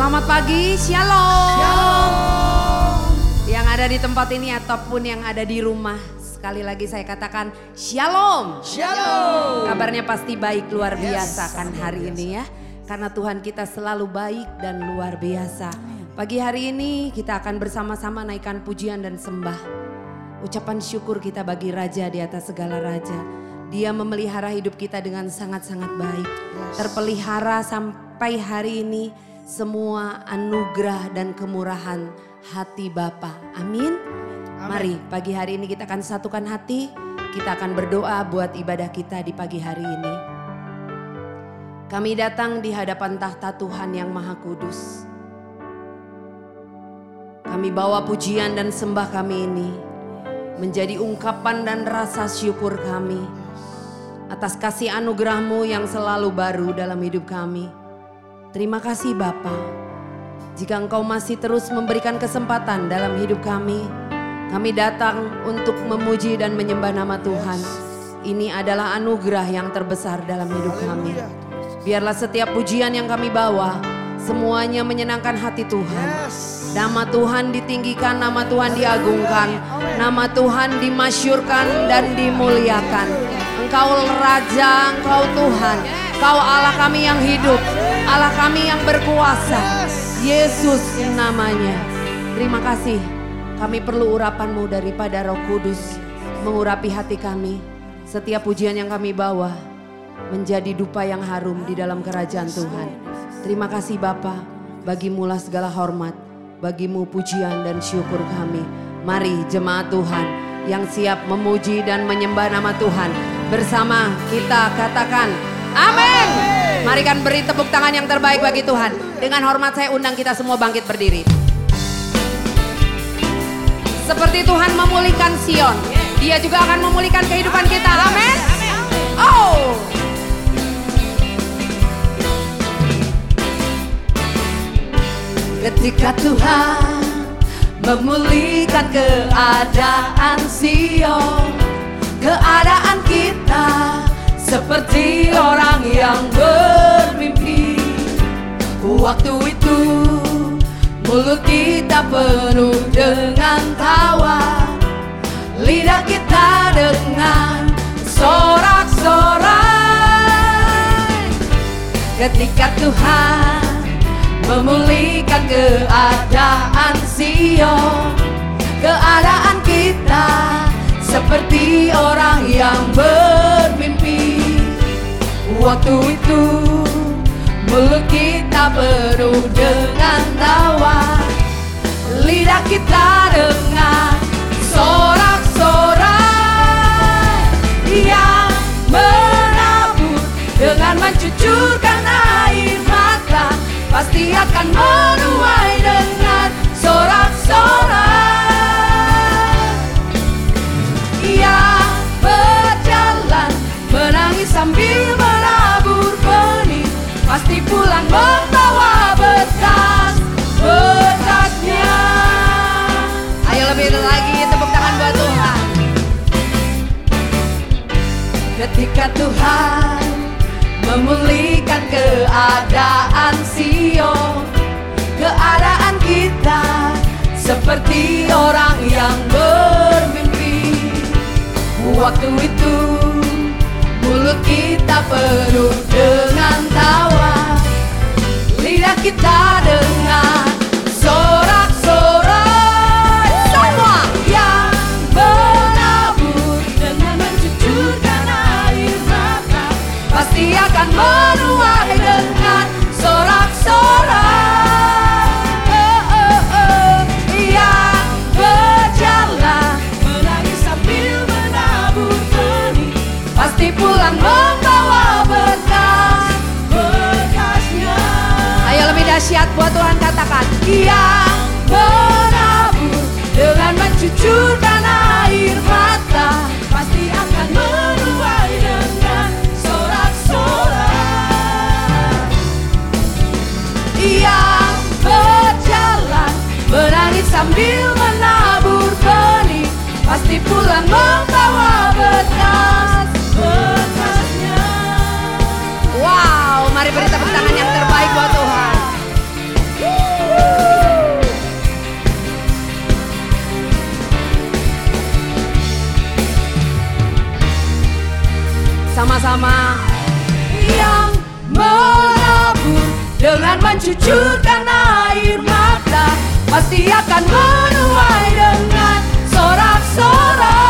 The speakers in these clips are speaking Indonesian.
Selamat pagi, shalom. Shalom. Yang ada di tempat ini ataupun yang ada di rumah. Sekali lagi saya katakan shalom. Shalom. Kabarnya pasti baik luar biasa Yes, kan hari biasa. ini ya. Karena Tuhan kita selalu baik dan luar biasa. Pagi hari ini kita akan bersama-sama naikkan pujian dan sembah. Ucapan syukur kita bagi Raja di atas segala Raja. Dia memelihara hidup kita dengan sangat-sangat baik. Terpelihara sampai hari ini semua anugerah dan kemurahan hati Bapa. Amin. Mari pagi hari ini kita akan satukan hati. Kita akan berdoa buat ibadah kita di pagi hari ini. Kami datang di hadapan tahta Tuhan yang Maha Kudus. Kami bawa pujian dan sembah kami ini menjadi ungkapan dan rasa syukur kami atas kasih anugerahmu yang selalu baru dalam hidup kami. Terima kasih Bapa. Jika Engkau masih terus memberikan kesempatan dalam hidup kami, kami datang untuk memuji dan menyembah nama Tuhan. Ini adalah anugerah yang terbesar dalam hidup kami. Biarlah setiap pujian yang kami bawa, semuanya menyenangkan hati Tuhan. Nama Tuhan ditinggikan, nama Tuhan diagungkan, nama Tuhan dimasyurkan dan dimuliakan. Engkau Raja, Engkau Tuhan, Engkau Allah kami yang hidup, Allah kami yang berkuasa. Yesus namanya. Terima kasih. Kami perlu urapanmu daripada roh kudus. Mengurapi hati kami. Setiap pujian yang kami bawa menjadi dupa yang harum di dalam kerajaan Tuhan. Terima kasih Bapa, bagimulah segala hormat, bagimu pujian dan syukur kami. Mari jemaat Tuhan yang siap memuji dan menyembah nama Tuhan. Bersama kita katakan amin. Mari kan beri tepuk tangan yang terbaik bagi Tuhan. Dengan hormat saya undang kita semua bangkit berdiri. Seperti Tuhan memulihkan Sion, Dia juga akan memulihkan kehidupan kita. Amin. Oh. Ketika Tuhan memulihkan keadaan Sion, keadaan kita seperti orang yang bermimpi. Waktu itu mulut kita penuh dengan tawa, lidah kita dengan sorak-sorai. Ketika Tuhan memulihkan keadaan Sion, keadaan kita seperti orang yang bermimpi. Waktu itu mulut kita penuh dengan tawa, lidah kita dengan sorak-sorai yang menabur. Dengan mencucurkan air mata pasti akan menuai dengan sorak-sorai yang berjalan menangis sambil pasti pulang membawa berkas berkasnya Ayo lebih lagi tepuk tangan buat Tuhan. ketika Tuhan memulihkan keadaan Sion keadaan kita seperti orang yang bermimpi waktu itu mulut kita penuh dengan tawa. Lidah kita dengan sorak-sorai. Semua yang menabur dengan mencucurkan air mata pasti akan menuai dengan membawa berkas berkasnya Ayo lebih dahsyat buat Tuhan katakan. yang menabur dengan mencucurkan air mata pasti akan menuai dengan sorak-sorai yang berjalan menangis sambil menabur benih pasti pulang membawa berkas Mari beri tepuk tangan yang terbaik buat Tuhan. Sama-sama yang melabu dengan mencucurkan air mata pasti akan menuai dengan sorak-sorak.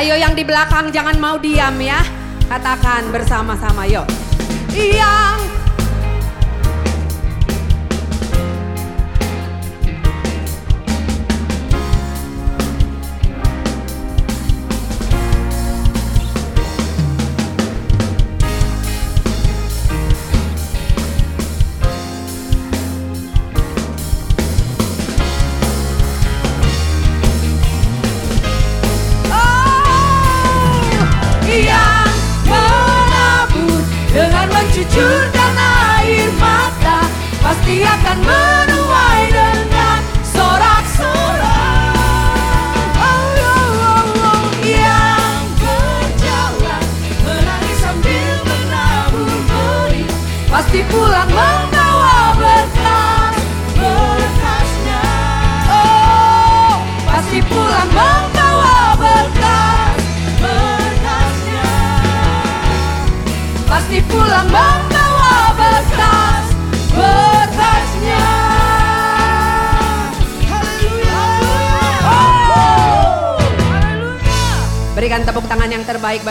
Ayo yang di belakang jangan mau diam ya. Katakan bersama-sama yuk. Yang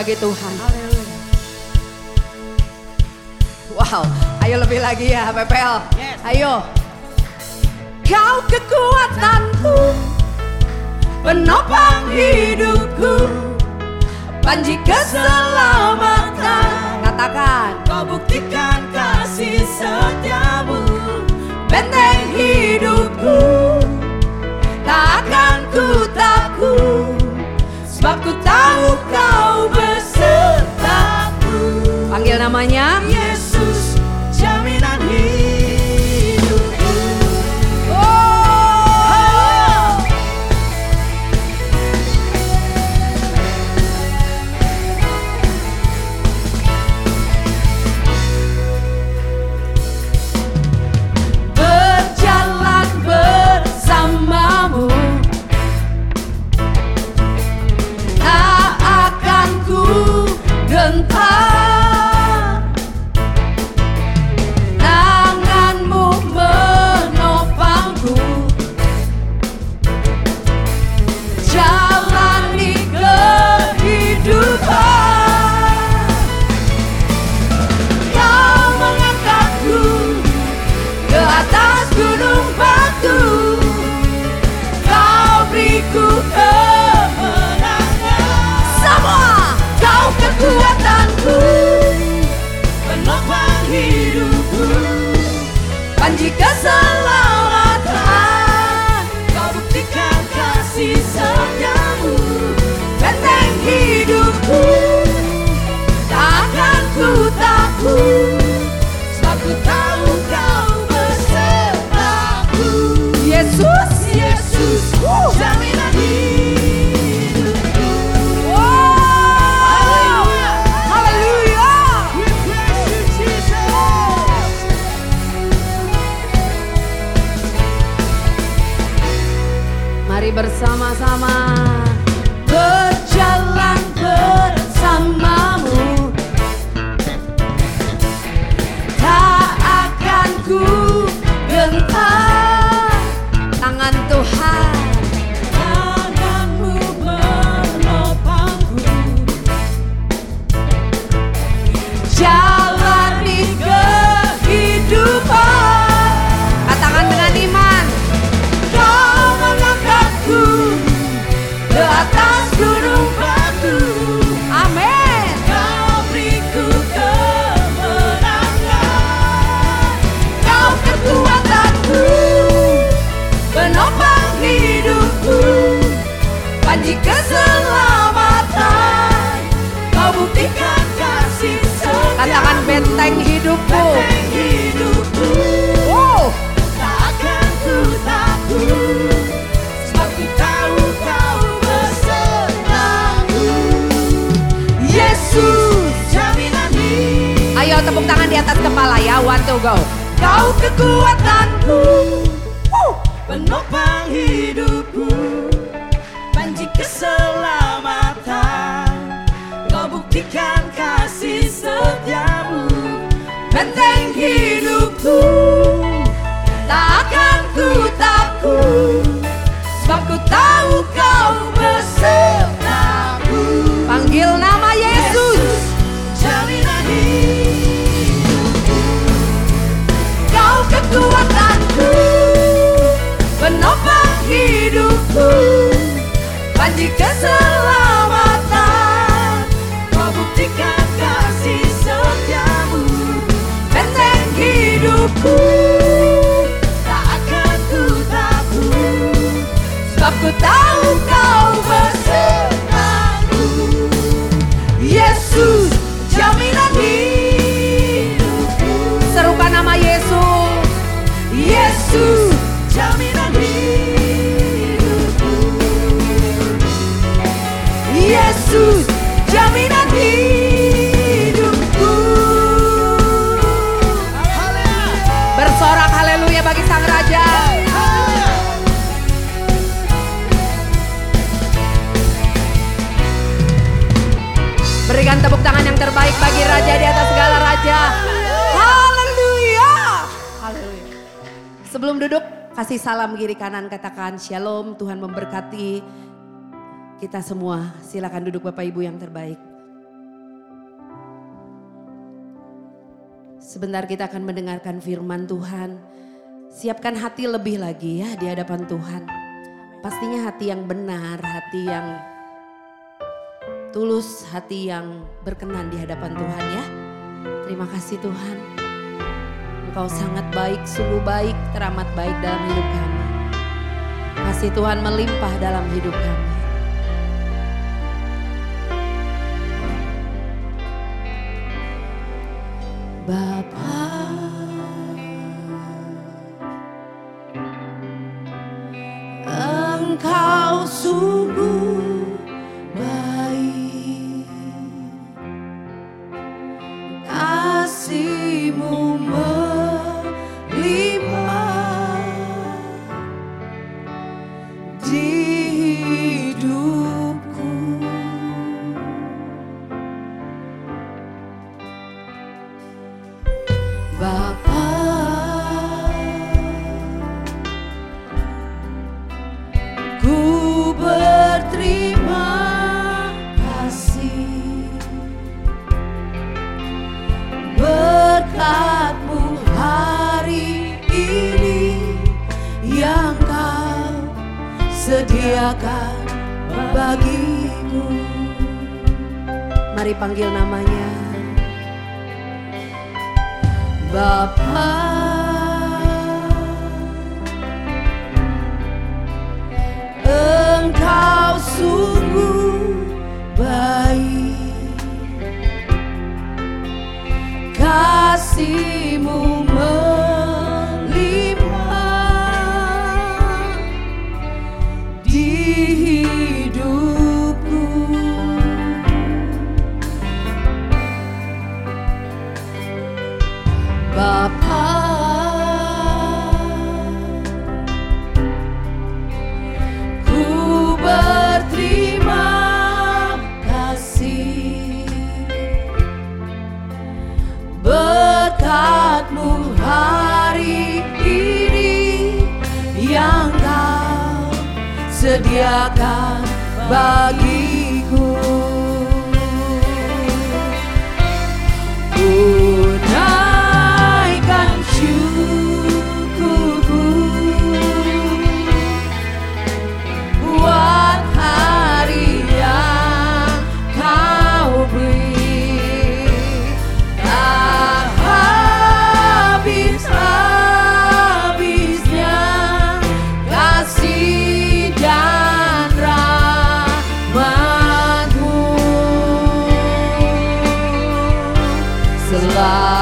基督。Benteng hidupku. Tak akan ku takut. Sebab ku tahu kau besertaku. Panggil nama Yesus. Jaminan hidupku. Kau kekuatanku. Penopang hidupku. Panji keselamatan hidupku Tak akan ku tahu kau besertaku Yesus jaminan Serukan nama Yesus. Yesus jaminan Yesus terbaik bagi Raja di atas segala Raja. Haleluya. Haleluya. Sebelum duduk, kasih salam kiri kanan katakan shalom. Tuhan memberkati kita semua. Silakan duduk Bapak Ibu yang terbaik. Sebentar kita akan mendengarkan firman Tuhan. Siapkan hati lebih lagi ya di hadapan Tuhan. Pastinya hati yang benar, hati yang tulus, hati yang berkenan di hadapan Tuhan ya. Terima kasih Tuhan. Engkau sangat baik, sungguh baik, teramat baik dalam hidup kami. Kasih Tuhan melimpah dalam hidup kami. Bapa Engkau sungguh Kasihmu melimpah alive.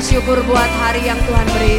syukur buat hari yang Tuhan beri.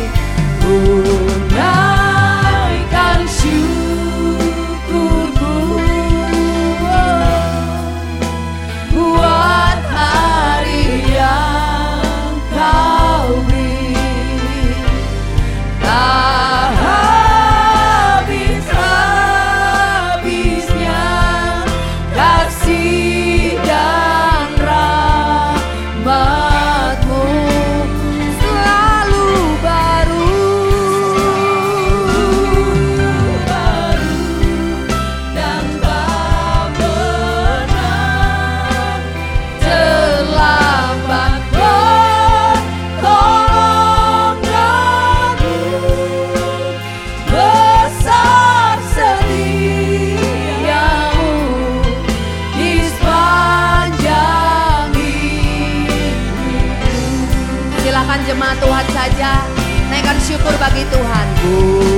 Tuhanku.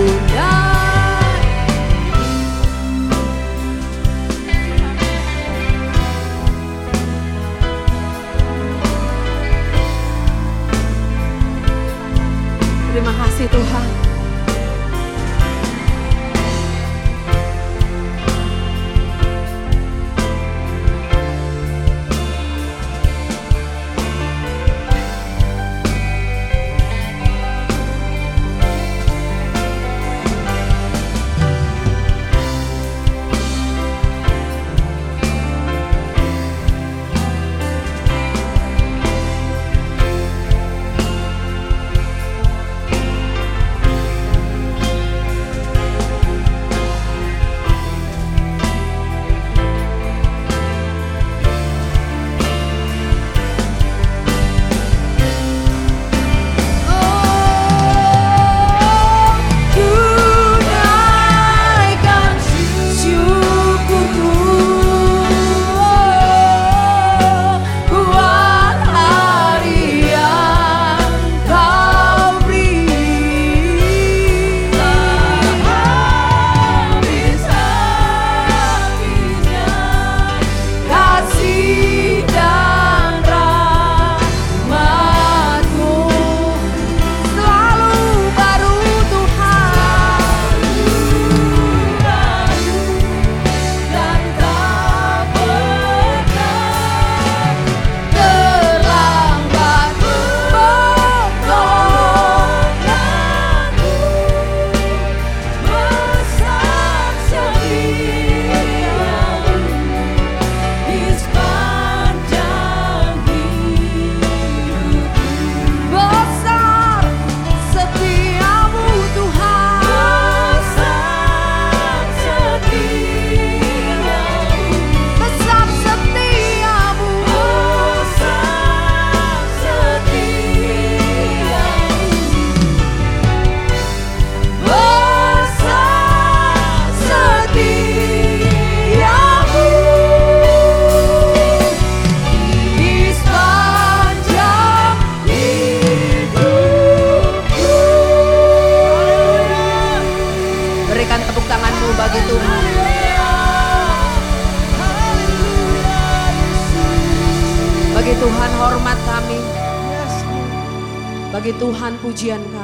pujian kami.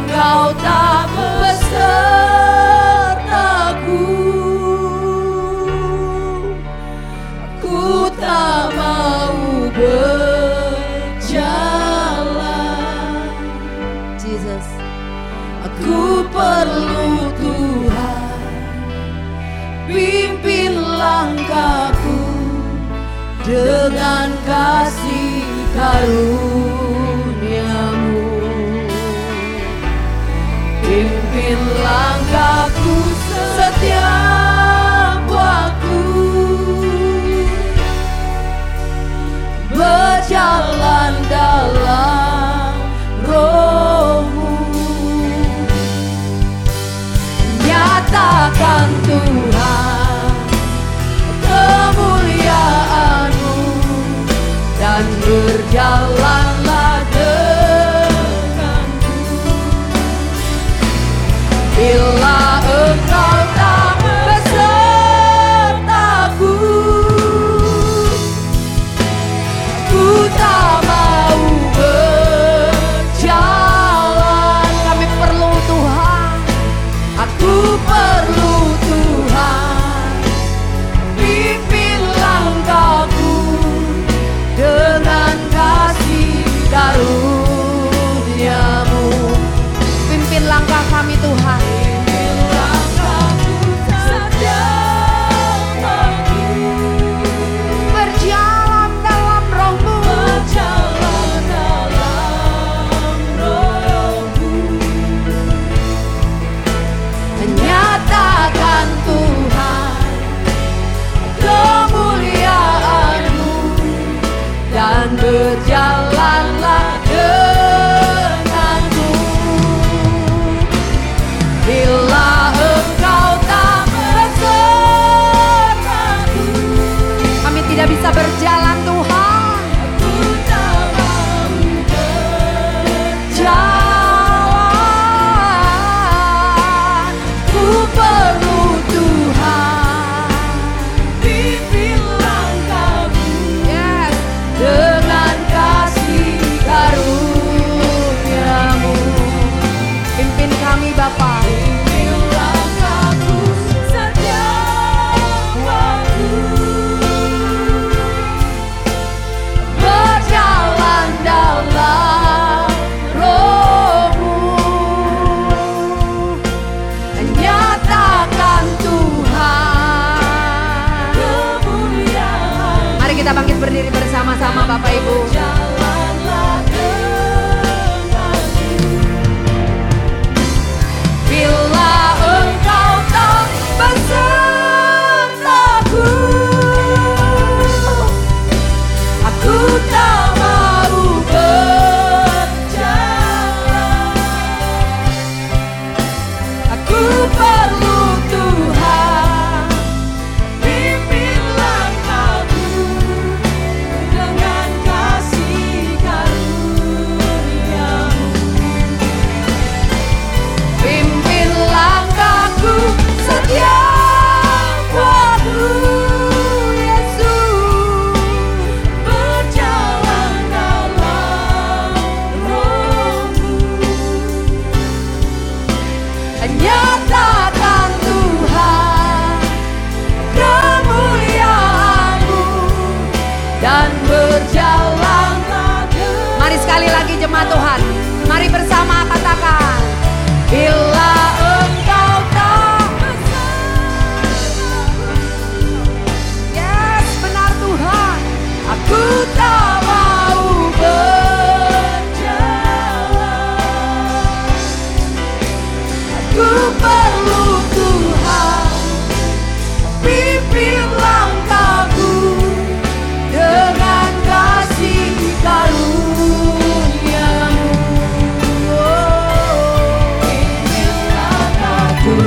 engkau tak besertaku. Ku tak mau berjalan. Jesus. Aku perlu Tuhan. Pimpin langkahku dengan kasih karunia. langkahku setiap waktu. Berjalan dalam rohmu. Nyatakan Tuhan kemuliaanmu dan berjalan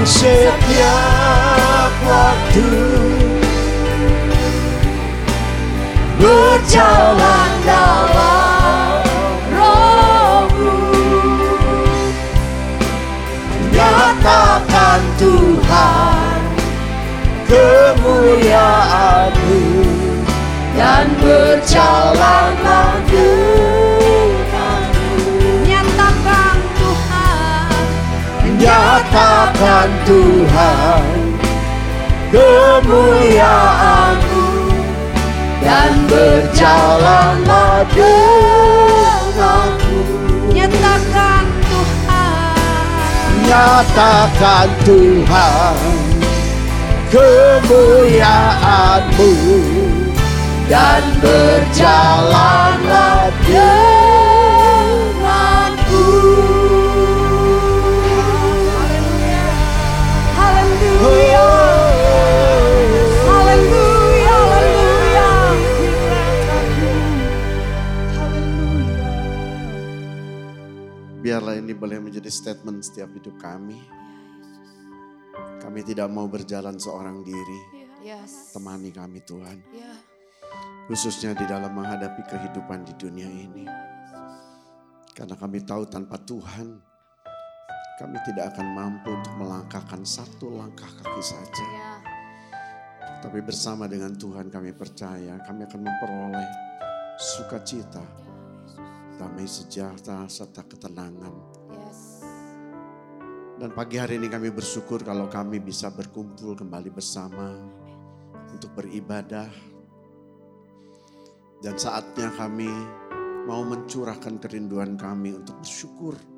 setiap waktu. Berjalan dalam rohmu. Nyatakan Tuhan kemuliaanmu. Dan berjalanlah denganmu nyatakan Tuhan. Kemuliaanmu dan berjalanlah denganmu. Nyatakan Tuhan. nyatakan Tuhan. Kemuliaanmu dan berjalanlah denganku Biarlah ini boleh menjadi statement setiap hidup kami. Kami tidak mau berjalan seorang diri. Yes. Temani kami Tuhan. Ya. Khususnya di dalam menghadapi kehidupan di dunia ini. Karena kami tahu tanpa Tuhan, kami tidak akan mampu untuk melangkahkan satu langkah kaki saja. Ya. Tapi bersama dengan Tuhan kami percaya kami akan memperoleh sukacita, damai sejahtera serta ketenangan. Yes. Dan pagi hari ini kami bersyukur kalau kami bisa berkumpul kembali bersama untuk beribadah. Dan saatnya kami mau mencurahkan kerinduan kami untuk bersyukur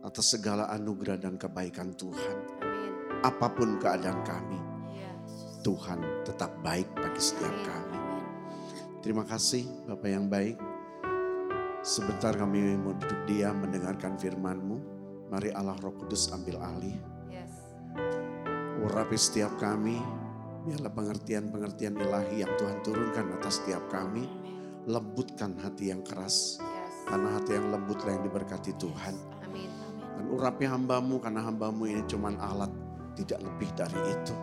atas segala anugerah dan kebaikan Tuhan. Amin. Apa pun keadaan kami, Yes. Tuhan tetap baik bagi setiap kami. Terima kasih Bapak yang baik. Sebentar kami mau duduk diam mendengarkan firman-Mu. Mari Allah Roh Kudus ambil alih. Yes. Urapi setiap kami. Biarlah pengertian-pengertian ilahi yang Tuhan turunkan atas setiap kami. Lembutkan hati yang keras. Yes. Karena hati yang lembutlah yang diberkati Tuhan. Dan urapi hambamu karena hambamu ini cuman alat. Tidak lebih dari itu.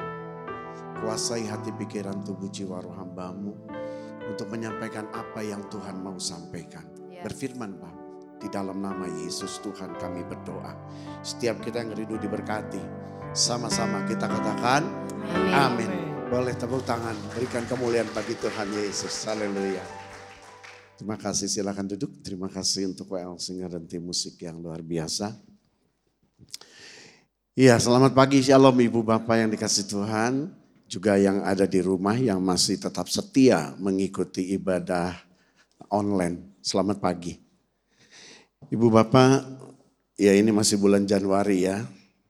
Kuasai hati pikiran tubuh jiwa roh hambamu. Untuk menyampaikan apa yang Tuhan mau sampaikan. Yes. Berfirman Pak. Di dalam nama Yesus Tuhan kami berdoa. Setiap kita yang rindu diberkati. Sama-sama kita katakan. Amin. Amin. Boleh tepuk tangan. Berikan kemuliaan bagi Tuhan Yesus. Haleluya. Terima kasih silakan duduk. Terima kasih untuk WL Singer dan tim musik yang luar biasa. Iya selamat pagi Shalom Ibu Bapak yang dikasih Tuhan. Juga yang ada di rumah yang masih tetap setia mengikuti ibadah online. Selamat pagi. Ibu Bapak ya ini masih bulan Januari ya.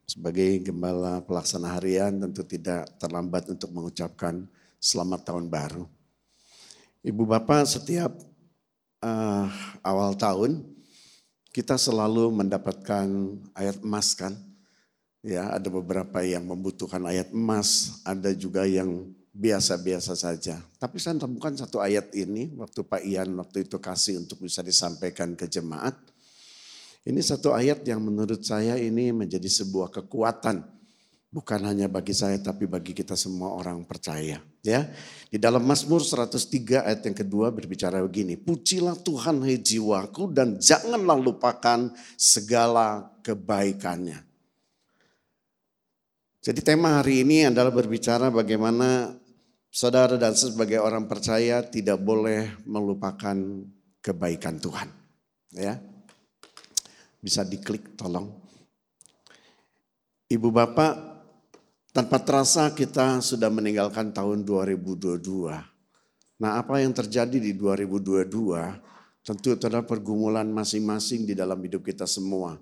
Sebagai gembala pelaksana harian tentu tidak terlambat untuk mengucapkan selamat tahun baru. Ibu Bapak setiap eh, awal tahun kita selalu mendapatkan ayat emas kan. Ya ada beberapa yang membutuhkan ayat emas, ada juga yang biasa-biasa saja. Tapi saya temukan satu ayat ini waktu Pak Ian waktu itu kasih untuk bisa disampaikan ke jemaat. Ini satu ayat yang menurut saya ini menjadi sebuah kekuatan. Bukan hanya bagi saya tapi bagi kita semua orang percaya. Ya, Di dalam Mazmur 103 ayat yang kedua berbicara begini. Pujilah Tuhan hai jiwaku dan janganlah lupakan segala kebaikannya. Jadi tema hari ini adalah berbicara bagaimana saudara dan sebagai orang percaya tidak boleh melupakan kebaikan Tuhan. Ya, bisa diklik tolong. Ibu Bapak, tanpa terasa kita sudah meninggalkan tahun 2022. Nah apa yang terjadi di 2022 tentu itu adalah pergumulan masing-masing di dalam hidup kita semua.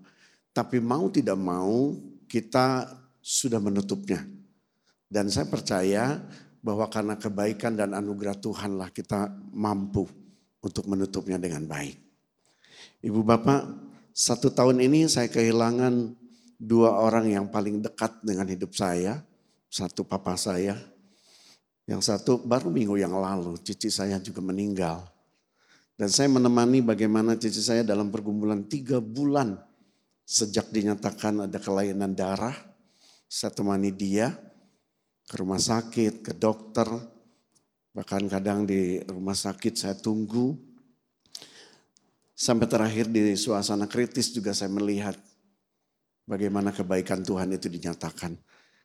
Tapi mau tidak mau kita sudah menutupnya. Dan saya percaya bahwa karena kebaikan dan anugerah Tuhanlah kita mampu untuk menutupnya dengan baik. Ibu Bapak, satu tahun ini saya kehilangan dua orang yang paling dekat dengan hidup saya. Satu papa saya, yang satu baru minggu yang lalu cici saya juga meninggal. Dan saya menemani bagaimana cici saya dalam pergumulan tiga bulan sejak dinyatakan ada kelainan darah. Saya temani dia ke rumah sakit, ke dokter, bahkan kadang di rumah sakit saya tunggu. Sampai terakhir di suasana kritis juga saya melihat bagaimana kebaikan Tuhan itu dinyatakan.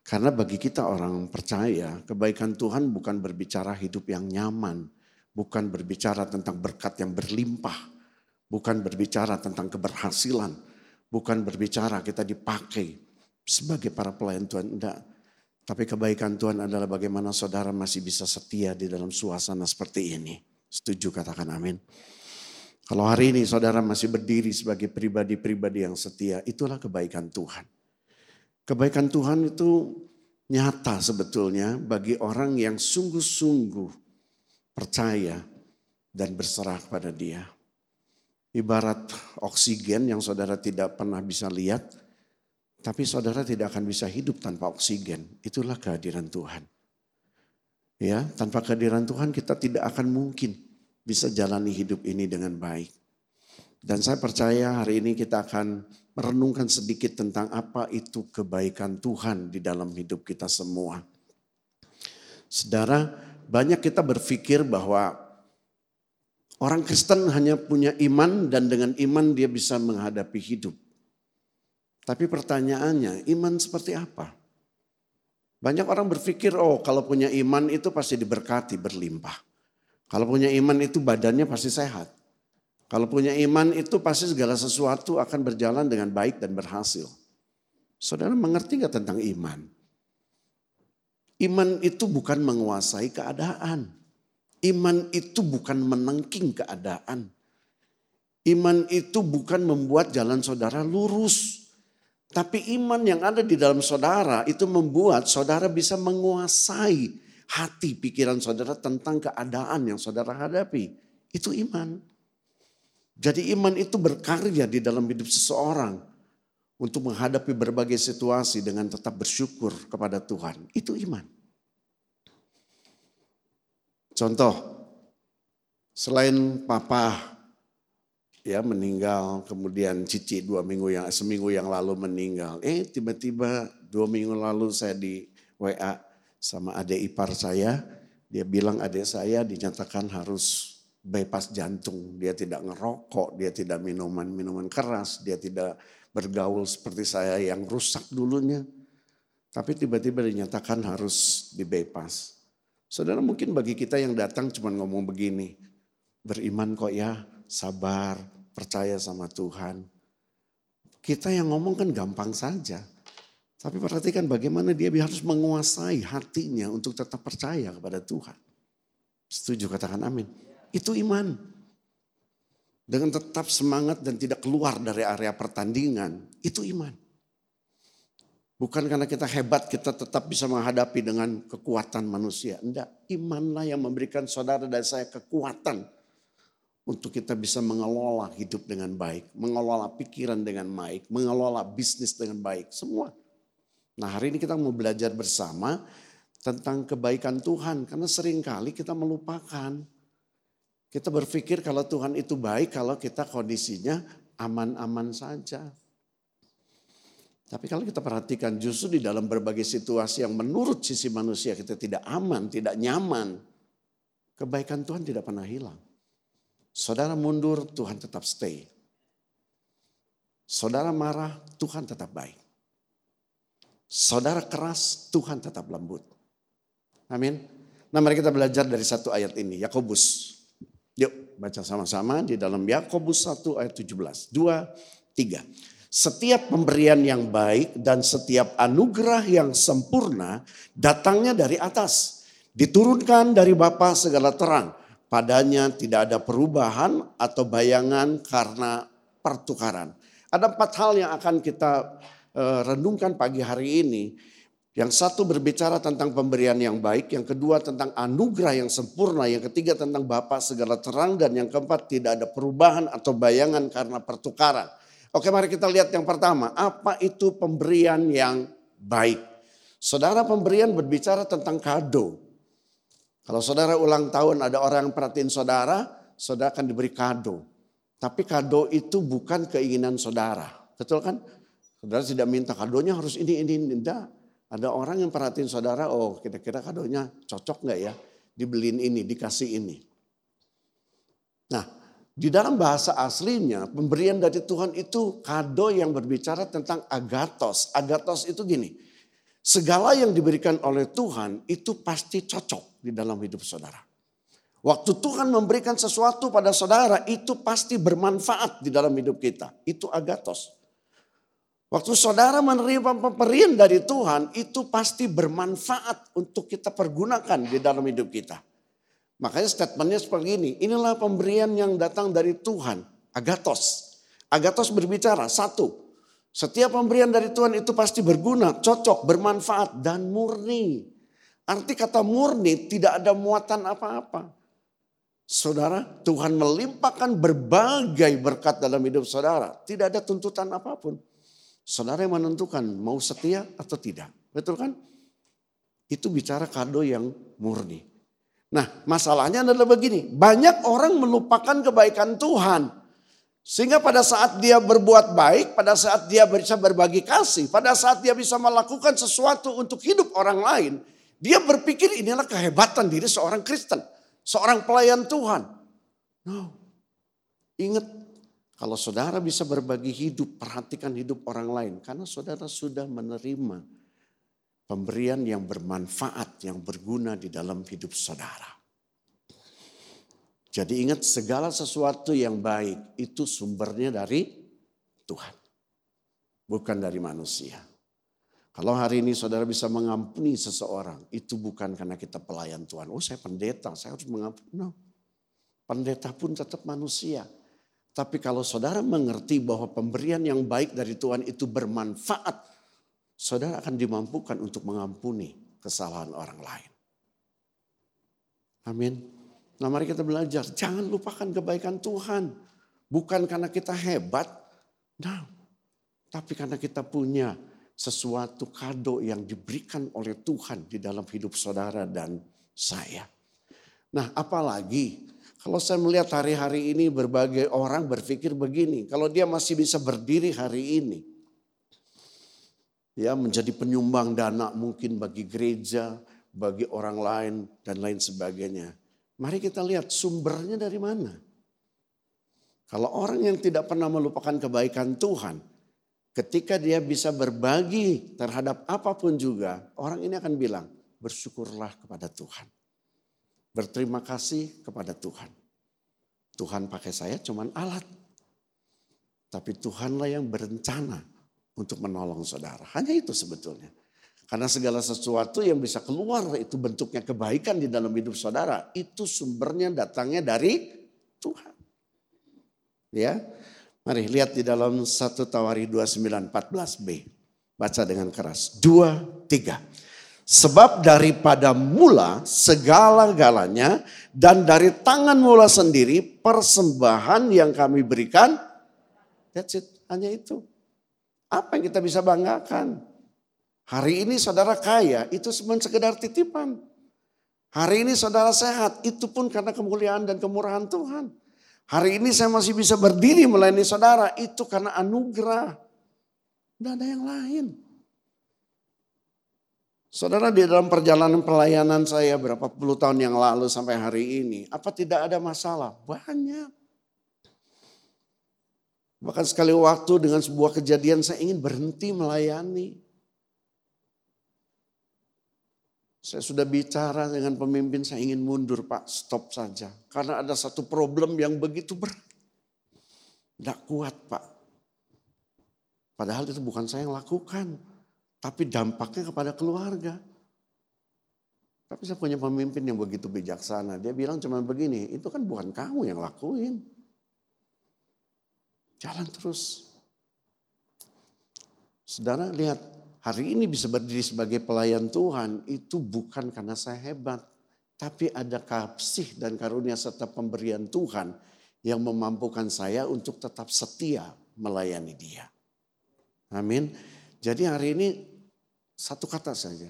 Karena bagi kita orang percaya, kebaikan Tuhan bukan berbicara hidup yang nyaman, bukan berbicara tentang berkat yang berlimpah, bukan berbicara tentang keberhasilan, bukan berbicara kita dipakai sebagai para pelayan Tuhan. Enggak. Tapi kebaikan Tuhan adalah bagaimana saudara masih bisa setia di dalam suasana seperti ini. Setuju katakan amin. Kalau hari ini saudara masih berdiri sebagai pribadi-pribadi yang setia, itulah kebaikan Tuhan. Kebaikan Tuhan itu nyata sebetulnya bagi orang yang sungguh-sungguh percaya dan berserah pada dia. Ibarat oksigen yang saudara tidak pernah bisa lihat, tapi saudara tidak akan bisa hidup tanpa oksigen. Itulah kehadiran Tuhan. Ya, tanpa kehadiran Tuhan kita tidak akan mungkin bisa jalani hidup ini dengan baik. Dan saya percaya hari ini kita akan merenungkan sedikit tentang apa itu kebaikan Tuhan di dalam hidup kita semua. Saudara, banyak kita berpikir bahwa orang Kristen hanya punya iman dan dengan iman dia bisa menghadapi hidup. Tapi pertanyaannya, iman seperti apa? Banyak orang berpikir, oh kalau punya iman itu pasti diberkati, berlimpah. Kalau punya iman itu badannya pasti sehat. Kalau punya iman itu pasti segala sesuatu akan berjalan dengan baik dan berhasil. Saudara mengerti gak tentang iman? Iman itu bukan menguasai keadaan. Iman itu bukan menengking keadaan. Iman itu bukan membuat jalan saudara lurus. Tapi iman yang ada di dalam saudara itu membuat saudara bisa menguasai hati pikiran saudara tentang keadaan yang saudara hadapi. Itu iman. Jadi iman itu berkarya di dalam hidup seseorang untuk menghadapi berbagai situasi dengan tetap bersyukur kepada Tuhan. Itu iman. Contoh, selain papa ya meninggal, kemudian cici dua minggu yang seminggu yang lalu meninggal. Eh tiba-tiba dua minggu lalu saya di WA sama adik ipar saya. Dia bilang adik saya dinyatakan harus bypass jantung. Dia tidak ngerokok, dia tidak minuman-minuman keras, dia tidak bergaul seperti saya yang rusak dulunya. Tapi tiba-tiba dinyatakan harus di bypass. Saudara mungkin bagi kita yang datang cuma ngomong begini. Beriman kok ya, sabar, percaya sama Tuhan. Kita yang ngomong kan gampang saja. Tapi perhatikan bagaimana dia harus menguasai hatinya untuk tetap percaya kepada Tuhan. Setuju katakan amin. Itu iman. Dengan tetap semangat dan tidak keluar dari area pertandingan. Itu iman. Bukan karena kita hebat kita tetap bisa menghadapi dengan kekuatan manusia. Enggak, imanlah yang memberikan saudara dan saya kekuatan untuk kita bisa mengelola hidup dengan baik, mengelola pikiran dengan baik, mengelola bisnis dengan baik, semua. Nah hari ini kita mau belajar bersama tentang kebaikan Tuhan. Karena sering kali kita melupakan. Kita berpikir kalau Tuhan itu baik kalau kita kondisinya aman-aman saja. Tapi kalau kita perhatikan justru di dalam berbagai situasi yang menurut sisi manusia kita tidak aman, tidak nyaman. Kebaikan Tuhan tidak pernah hilang. Saudara mundur, Tuhan tetap stay. Saudara marah, Tuhan tetap baik. Saudara keras, Tuhan tetap lembut. Amin. Nah mari kita belajar dari satu ayat ini, Yakobus. Yuk baca sama-sama di dalam Yakobus 1 ayat 17. Dua, tiga. Setiap pemberian yang baik dan setiap anugerah yang sempurna datangnya dari atas. Diturunkan dari Bapa segala terang. Padanya tidak ada perubahan atau bayangan karena pertukaran. Ada empat hal yang akan kita renungkan pagi hari ini. Yang satu berbicara tentang pemberian yang baik, yang kedua tentang anugerah yang sempurna, yang ketiga tentang Bapa segala terang, dan yang keempat tidak ada perubahan atau bayangan karena pertukaran. Oke mari kita lihat yang pertama, apa itu pemberian yang baik? Saudara pemberian berbicara tentang kado. Kalau saudara ulang tahun ada orang yang perhatiin saudara, saudara akan diberi kado. Tapi kado itu bukan keinginan saudara. Betul kan? Saudara tidak minta kadonya harus ini, ini, ini. Tidak. Ada orang yang perhatiin saudara, oh kira-kira kadonya cocok nggak ya? Dibeliin ini, dikasih ini. Nah di dalam bahasa aslinya pemberian dari Tuhan itu kado yang berbicara tentang agatos. Agatos itu gini, segala yang diberikan oleh Tuhan itu pasti cocok di dalam hidup saudara. Waktu Tuhan memberikan sesuatu pada saudara itu pasti bermanfaat di dalam hidup kita. Itu agatos. Waktu saudara menerima pemberian dari Tuhan itu pasti bermanfaat untuk kita pergunakan di dalam hidup kita. Makanya statementnya seperti ini. Inilah pemberian yang datang dari Tuhan. Agatos. Agatos berbicara. Satu. Setiap pemberian dari Tuhan itu pasti berguna, cocok, bermanfaat, dan murni. Arti kata murni tidak ada muatan apa-apa. Saudara, Tuhan melimpahkan berbagai berkat dalam hidup saudara. Tidak ada tuntutan apa pun. Saudara yang menentukan mau setia atau tidak. Betul kan? Itu bicara kado yang murni. Nah masalahnya adalah begini, banyak orang melupakan kebaikan Tuhan. Sehingga pada saat dia berbuat baik, pada saat dia bisa berbagi kasih, pada saat dia bisa melakukan sesuatu untuk hidup orang lain, dia berpikir inilah kehebatan diri seorang Kristen, seorang pelayan Tuhan. No. Ingat, kalau saudara bisa berbagi hidup, perhatikan hidup orang lain. Karena saudara sudah menerima pemberian yang bermanfaat, yang berguna di dalam hidup saudara. Jadi ingat segala sesuatu yang baik itu sumbernya dari Tuhan. Bukan dari manusia. Kalau hari ini saudara bisa mengampuni seseorang, itu bukan karena kita pelayan Tuhan. Oh saya pendeta, saya harus mengampuni. No. Pendeta pun tetap manusia. Tapi kalau saudara mengerti bahwa pemberian yang baik dari Tuhan itu bermanfaat saudara akan dimampukan untuk mengampuni kesalahan orang lain. Amin. Nah mari kita belajar, jangan lupakan kebaikan Tuhan. Bukan karena kita hebat, nah, tapi karena kita punya sesuatu kado yang diberikan oleh Tuhan di dalam hidup saudara dan saya. Nah apalagi kalau saya melihat hari-hari ini berbagai orang berpikir begini, kalau dia masih bisa berdiri hari ini, ya menjadi penyumbang dana mungkin bagi gereja, bagi orang lain dan lain sebagainya. Mari kita lihat sumbernya dari mana. Kalau orang yang tidak pernah melupakan kebaikan Tuhan, ketika dia bisa berbagi terhadap apa pun juga, orang ini akan bilang, bersyukurlah kepada Tuhan. Berterima kasih kepada Tuhan. Tuhan pakai saya cuman alat. Tapi Tuhanlah yang berencana untuk menolong saudara. Hanya itu sebetulnya. Karena segala sesuatu yang bisa keluar itu bentuknya kebaikan di dalam hidup saudara. Itu sumbernya datangnya dari Tuhan. Ya, Mari lihat di dalam 1 Tawari 2914b. Baca dengan keras. Dua, tiga. Sebab daripada mula segala-galanya dan dari tangan mula sendiri persembahan yang kami berikan. That's it, hanya itu. Apa yang kita bisa banggakan? Hari ini saudara kaya, itu cuma sekedar titipan. Hari ini saudara sehat, itu pun karena kemuliaan dan kemurahan Tuhan. Hari ini saya masih bisa berdiri melayani saudara, itu karena anugerah. Tidak ada yang lain. Saudara di dalam perjalanan pelayanan saya berapa puluh tahun yang lalu sampai hari ini, apa tidak ada masalah? Banyak. Bahkan sekali waktu dengan sebuah kejadian saya ingin berhenti melayani. Saya sudah bicara dengan pemimpin saya ingin mundur pak stop saja. Karena ada satu problem yang begitu berat. Tidak kuat pak. Padahal itu bukan saya yang lakukan. Tapi dampaknya kepada keluarga. Tapi saya punya pemimpin yang begitu bijaksana. Dia bilang cuma begini, itu kan bukan kamu yang lakuin. Jalan terus. Saudara lihat, hari ini bisa berdiri sebagai pelayan Tuhan itu bukan karena saya hebat. Tapi ada kasih dan karunia serta pemberian Tuhan yang memampukan saya untuk tetap setia melayani dia. Amin. Jadi hari ini satu kata saja.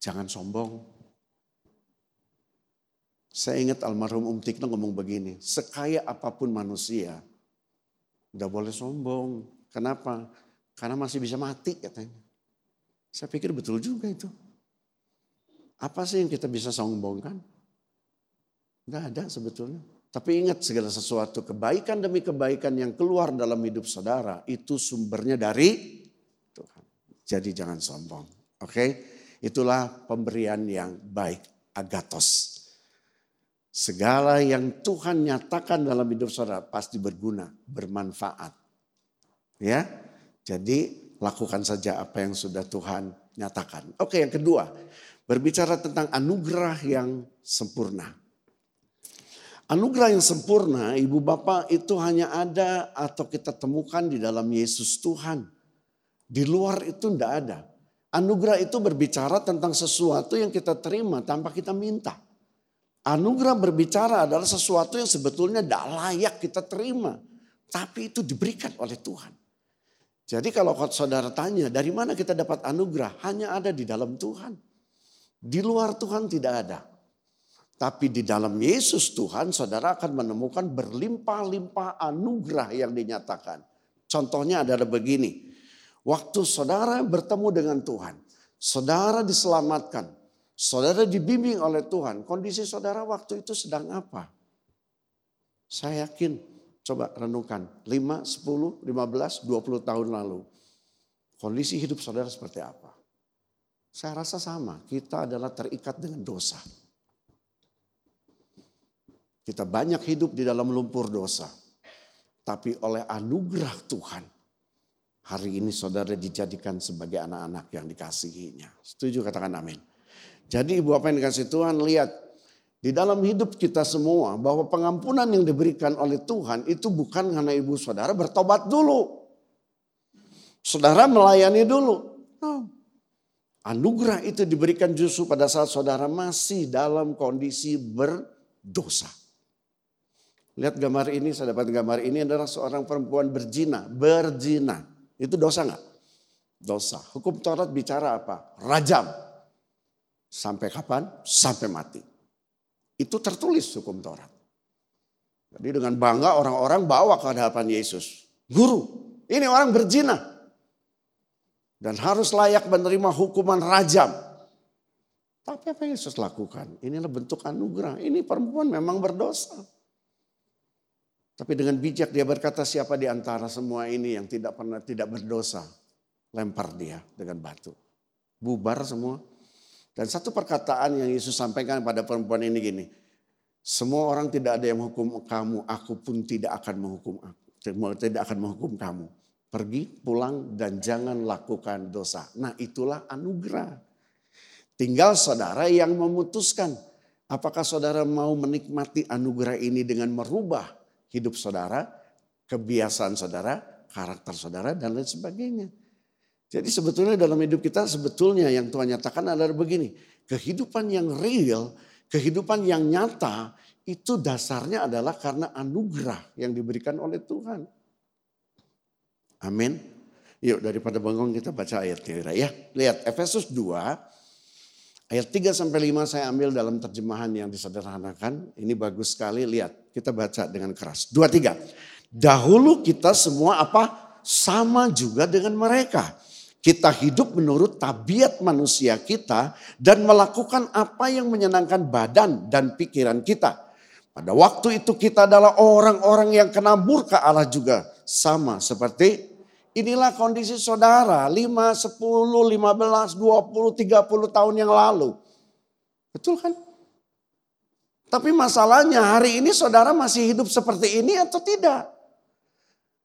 Jangan sombong. Saya ingat almarhum Om Tikno ngomong begini, sekaya apa pun manusia, udah boleh sombong. Kenapa? Karena masih bisa mati katanya. Saya pikir betul juga itu. Apa sih yang kita bisa sombongkan? Enggak ada sebetulnya. Tapi ingat segala sesuatu, kebaikan demi kebaikan yang keluar dalam hidup saudara, itu sumbernya dari. Jadi jangan sombong. Oke? Okay? Itulah pemberian yang baik, agatos. Segala yang Tuhan nyatakan dalam hidup saudara pasti berguna, bermanfaat. Ya, jadi lakukan saja apa yang sudah Tuhan nyatakan. Oke, yang kedua, berbicara tentang anugerah yang sempurna. Anugerah yang sempurna, ibu bapak itu hanya ada atau kita temukan di dalam Yesus Tuhan. Di luar itu tidak ada. Anugerah itu berbicara tentang sesuatu yang kita terima tanpa kita minta. Anugerah berbicara adalah sesuatu yang sebetulnya tidak layak kita terima. Tapi itu diberikan oleh Tuhan. Jadi kalau saudara tanya dari mana kita dapat anugerah? Hanya ada di dalam Tuhan. Di luar Tuhan tidak ada. Tapi di dalam Yesus Tuhan saudara akan menemukan berlimpah-limpah anugerah yang dinyatakan. Contohnya adalah begini. Waktu saudara bertemu dengan Tuhan, saudara diselamatkan, saudara dibimbing oleh Tuhan, kondisi saudara waktu itu sedang apa? Saya yakin, coba renungkan, 5, 10, 15, 20 tahun lalu. Kondisi hidup saudara seperti apa? Saya rasa sama, kita adalah terikat dengan dosa. Kita banyak hidup di dalam lumpur dosa. Tapi oleh anugerah Tuhan, Hari ini saudara dijadikan sebagai anak-anak yang dikasihinya. Setuju katakan amin. Jadi ibu apa yang dikasih Tuhan lihat. Di dalam hidup kita semua bahwa pengampunan yang diberikan oleh Tuhan itu bukan karena ibu saudara bertobat dulu. Saudara melayani dulu. No. Anugerah itu diberikan justru pada saat saudara masih dalam kondisi berdosa. Lihat gambar ini, saya dapat gambar ini adalah seorang perempuan berzina, berzina. Itu dosa nggak? Dosa. Hukum Taurat bicara apa? Rajam. Sampai kapan? Sampai mati. Itu tertulis hukum Taurat. Jadi dengan bangga orang-orang bawa ke hadapan Yesus. Guru, ini orang berzina. Dan harus layak menerima hukuman rajam. Tapi apa Yesus lakukan? Inilah bentuk anugerah. Ini perempuan memang berdosa. Tapi dengan bijak dia berkata siapa di antara semua ini yang tidak pernah tidak berdosa. Lempar dia dengan batu. Bubar semua. Dan satu perkataan yang Yesus sampaikan pada perempuan ini gini. Semua orang tidak ada yang menghukum kamu, aku pun tidak akan menghukum aku. Tidak akan menghukum kamu. Pergi, pulang, dan jangan lakukan dosa. Nah itulah anugerah. Tinggal saudara yang memutuskan. Apakah saudara mau menikmati anugerah ini dengan merubah hidup saudara, kebiasaan saudara, karakter saudara, dan lain sebagainya. Jadi sebetulnya dalam hidup kita sebetulnya yang Tuhan nyatakan adalah begini. Kehidupan yang real, kehidupan yang nyata itu dasarnya adalah karena anugerah yang diberikan oleh Tuhan. Amin. Yuk daripada bengong kita baca ayatnya ya. Lihat Efesus 2 ayat 3 sampai 5 saya ambil dalam terjemahan yang disederhanakan. Ini bagus sekali lihat. Kita baca dengan keras. Dua tiga. Dahulu kita semua apa? Sama juga dengan mereka. Kita hidup menurut tabiat manusia kita dan melakukan apa yang menyenangkan badan dan pikiran kita. Pada waktu itu kita adalah orang-orang yang kena murka Allah juga. Sama seperti inilah kondisi saudara 5, 10, 15, 20, 30 tahun yang lalu. Betul kan? Tapi masalahnya hari ini saudara masih hidup seperti ini atau tidak?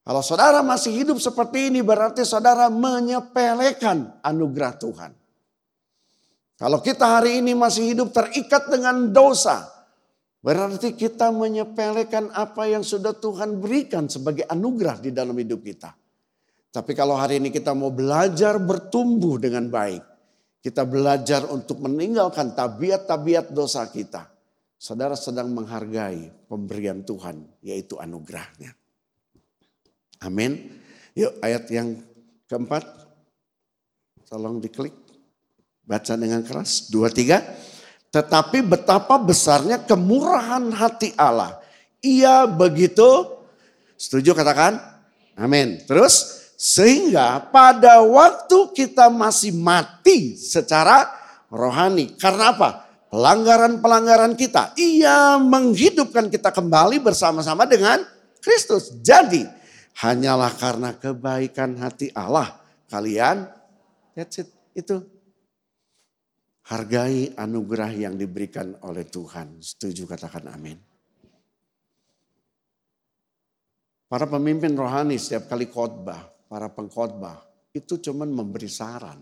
Kalau saudara masih hidup seperti ini berarti saudara menyepelekan anugerah Tuhan. Kalau kita hari ini masih hidup terikat dengan dosa, berarti kita menyepelekan apa yang sudah Tuhan berikan sebagai anugerah di dalam hidup kita. Tapi kalau hari ini kita mau belajar bertumbuh dengan baik, kita belajar untuk meninggalkan tabiat-tabiat dosa kita. Saudara sedang menghargai pemberian Tuhan, yaitu anugerahnya. Amin. Yuk ayat yang keempat. Tolong diklik. Baca dengan keras. Dua, tiga. Tetapi betapa besarnya kemurahan hati Allah. Ia begitu. Setuju katakan? Amin. Terus. Sehingga pada waktu kita masih mati secara rohani. Karena apa? Pelanggaran-pelanggaran kita. Ia menghidupkan kita kembali bersama-sama dengan Kristus. Jadi hanyalah karena kebaikan hati Allah kalian that's it itu hargai anugerah yang diberikan oleh Tuhan setuju katakan amin para pemimpin rohani setiap kali khotbah para pengkhotbah itu cuman memberi saran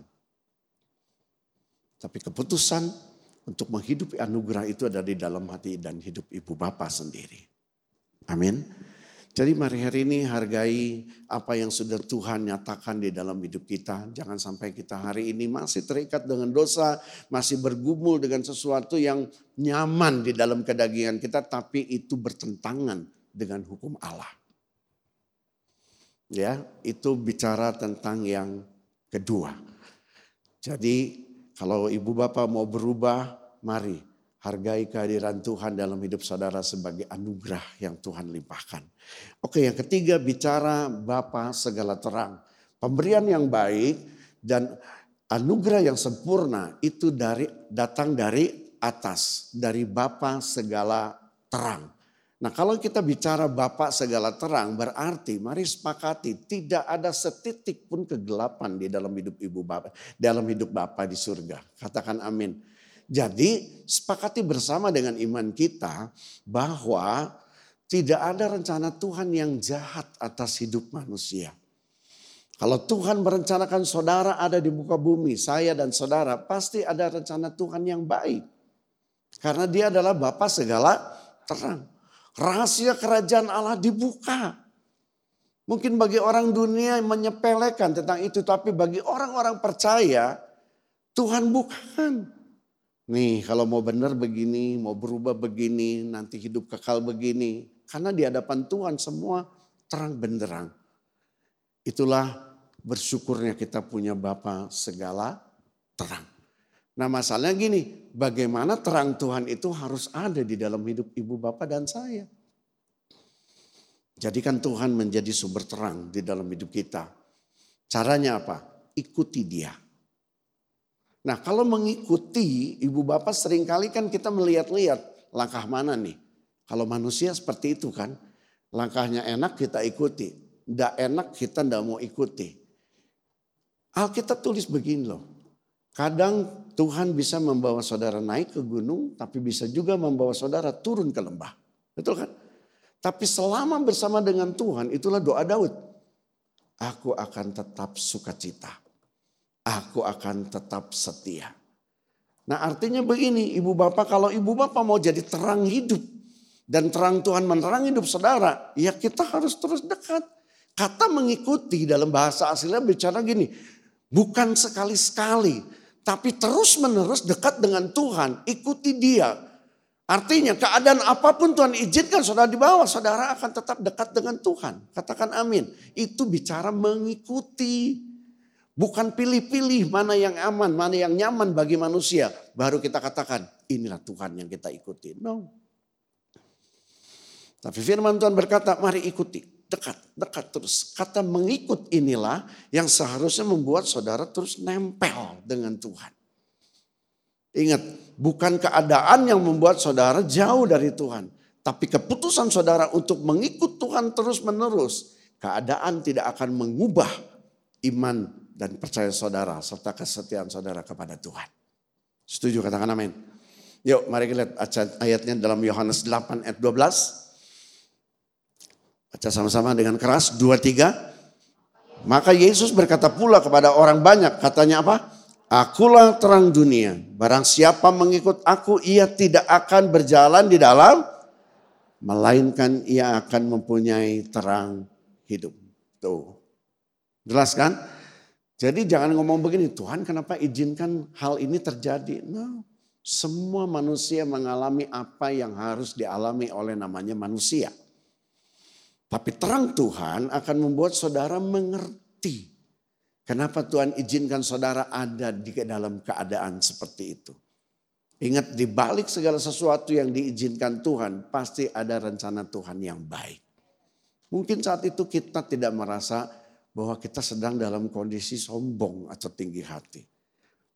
tapi keputusan untuk menghidupi anugerah itu ada di dalam hati dan hidup ibu bapak sendiri. Amin. Jadi mari hari ini hargai apa yang sudah Tuhan nyatakan di dalam hidup kita. Jangan sampai kita hari ini masih terikat dengan dosa, masih bergumul dengan sesuatu yang nyaman di dalam kedagingan kita, tapi itu bertentangan dengan hukum Allah. Ya, itu bicara tentang yang kedua. Jadi kalau ibu bapak mau berubah, mari Hargai kehadiran Tuhan dalam hidup saudara sebagai anugerah yang Tuhan limpahkan. Oke yang ketiga bicara Bapa segala terang. Pemberian yang baik dan anugerah yang sempurna itu dari datang dari atas. Dari Bapa segala terang. Nah kalau kita bicara Bapak segala terang berarti mari sepakati tidak ada setitik pun kegelapan di dalam hidup ibu bapak, dalam hidup Bapak di surga. Katakan amin. Jadi sepakati bersama dengan iman kita bahwa tidak ada rencana Tuhan yang jahat atas hidup manusia. Kalau Tuhan merencanakan saudara ada di muka bumi, saya dan saudara pasti ada rencana Tuhan yang baik. Karena dia adalah Bapa segala terang. Rahasia kerajaan Allah dibuka. Mungkin bagi orang dunia menyepelekan tentang itu, tapi bagi orang-orang percaya Tuhan bukan. Nih kalau mau benar begini, mau berubah begini, nanti hidup kekal begini. Karena di hadapan Tuhan semua terang benderang. Itulah bersyukurnya kita punya Bapa segala terang. Nah masalahnya gini, bagaimana terang Tuhan itu harus ada di dalam hidup ibu bapak dan saya. Jadikan Tuhan menjadi sumber terang di dalam hidup kita. Caranya apa? Ikuti dia. Nah kalau mengikuti ibu bapak sering kali kan kita melihat-lihat langkah mana nih. Kalau manusia seperti itu kan. Langkahnya enak kita ikuti. Tidak enak kita tidak mau ikuti. Alkitab tulis begini loh. Kadang Tuhan bisa membawa saudara naik ke gunung. Tapi bisa juga membawa saudara turun ke lembah. Betul kan? Tapi selama bersama dengan Tuhan itulah doa Daud. Aku akan tetap sukacita aku akan tetap setia. Nah artinya begini ibu bapak kalau ibu bapak mau jadi terang hidup. Dan terang Tuhan menerang hidup saudara. Ya kita harus terus dekat. Kata mengikuti dalam bahasa aslinya bicara gini. Bukan sekali-sekali. Tapi terus menerus dekat dengan Tuhan. Ikuti dia. Artinya keadaan apa pun Tuhan izinkan saudara di bawah. Saudara akan tetap dekat dengan Tuhan. Katakan amin. Itu bicara mengikuti. Bukan pilih-pilih mana yang aman, mana yang nyaman bagi manusia. Baru kita katakan inilah Tuhan yang kita ikuti. No. Tapi firman Tuhan berkata mari ikuti. Dekat, dekat terus. Kata mengikut inilah yang seharusnya membuat saudara terus nempel dengan Tuhan. Ingat, bukan keadaan yang membuat saudara jauh dari Tuhan. Tapi keputusan saudara untuk mengikut Tuhan terus menerus. Keadaan tidak akan mengubah iman dan percaya saudara serta kesetiaan saudara kepada Tuhan. Setuju katakan amin. Yuk mari kita lihat ayatnya dalam Yohanes 8 ayat 12. Baca sama-sama dengan keras. Dua, tiga. Maka Yesus berkata pula kepada orang banyak. Katanya apa? Akulah terang dunia. Barang siapa mengikut aku, ia tidak akan berjalan di dalam. Melainkan ia akan mempunyai terang hidup. Tuh. Jelas kan? Jadi jangan ngomong begini, Tuhan kenapa izinkan hal ini terjadi? No. Semua manusia mengalami apa yang harus dialami oleh namanya manusia. Tapi terang Tuhan akan membuat saudara mengerti. Kenapa Tuhan izinkan saudara ada di dalam keadaan seperti itu. Ingat di balik segala sesuatu yang diizinkan Tuhan pasti ada rencana Tuhan yang baik. Mungkin saat itu kita tidak merasa bahwa kita sedang dalam kondisi sombong atau tinggi hati.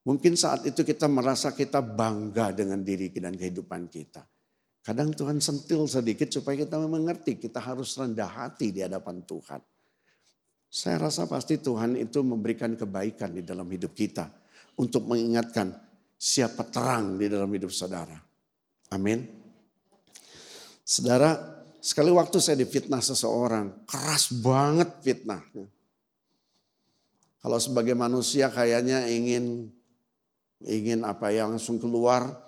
Mungkin saat itu kita merasa kita bangga dengan diri dan kehidupan kita. Kadang Tuhan sentil sedikit supaya kita mengerti kita harus rendah hati di hadapan Tuhan. Saya rasa pasti Tuhan itu memberikan kebaikan di dalam hidup kita. Untuk mengingatkan siapa terang di dalam hidup saudara. Amin. Saudara, sekali waktu saya difitnah seseorang, keras banget fitnahnya. Kalau sebagai manusia kayaknya ingin ingin apa yang langsung keluar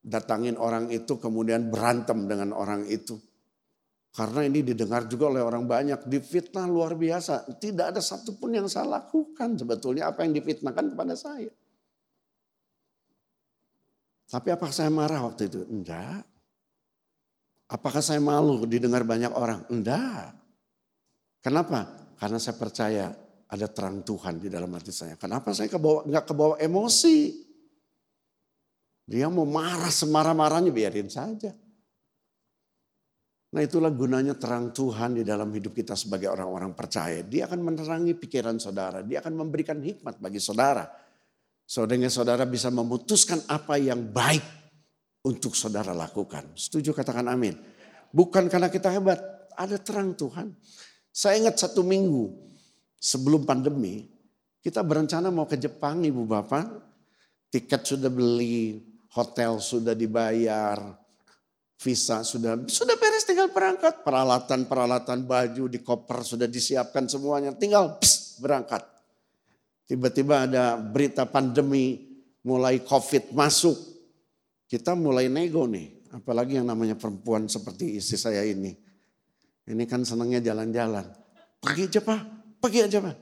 datangin orang itu kemudian berantem dengan orang itu. Karena ini didengar juga oleh orang banyak. Difitnah luar biasa. Tidak ada satupun yang saya lakukan sebetulnya apa yang difitnahkan kepada saya. Tapi apakah saya marah waktu itu? Enggak. Apakah saya malu didengar banyak orang? Enggak. Kenapa? Karena saya percaya ada terang Tuhan di dalam hati saya. Kenapa saya kebawa, enggak kebawa emosi? Dia mau marah semarah-marahnya biarin saja. Nah itulah gunanya terang Tuhan di dalam hidup kita sebagai orang-orang percaya. Dia akan menerangi pikiran saudara. Dia akan memberikan hikmat bagi saudara. Saudara saudara bisa memutuskan apa yang baik untuk saudara lakukan. Setuju katakan amin. Bukan karena kita hebat. Ada terang Tuhan. Saya ingat satu minggu sebelum pandemi. Kita berencana mau ke Jepang ibu bapak. Tiket sudah beli, hotel sudah dibayar, visa sudah sudah beres tinggal berangkat, peralatan-peralatan baju di koper sudah disiapkan semuanya, tinggal pss, berangkat. Tiba-tiba ada berita pandemi, mulai covid masuk. Kita mulai nego nih, apalagi yang namanya perempuan seperti istri saya ini. Ini kan senangnya jalan-jalan. Pergi aja pak, pergi aja pak.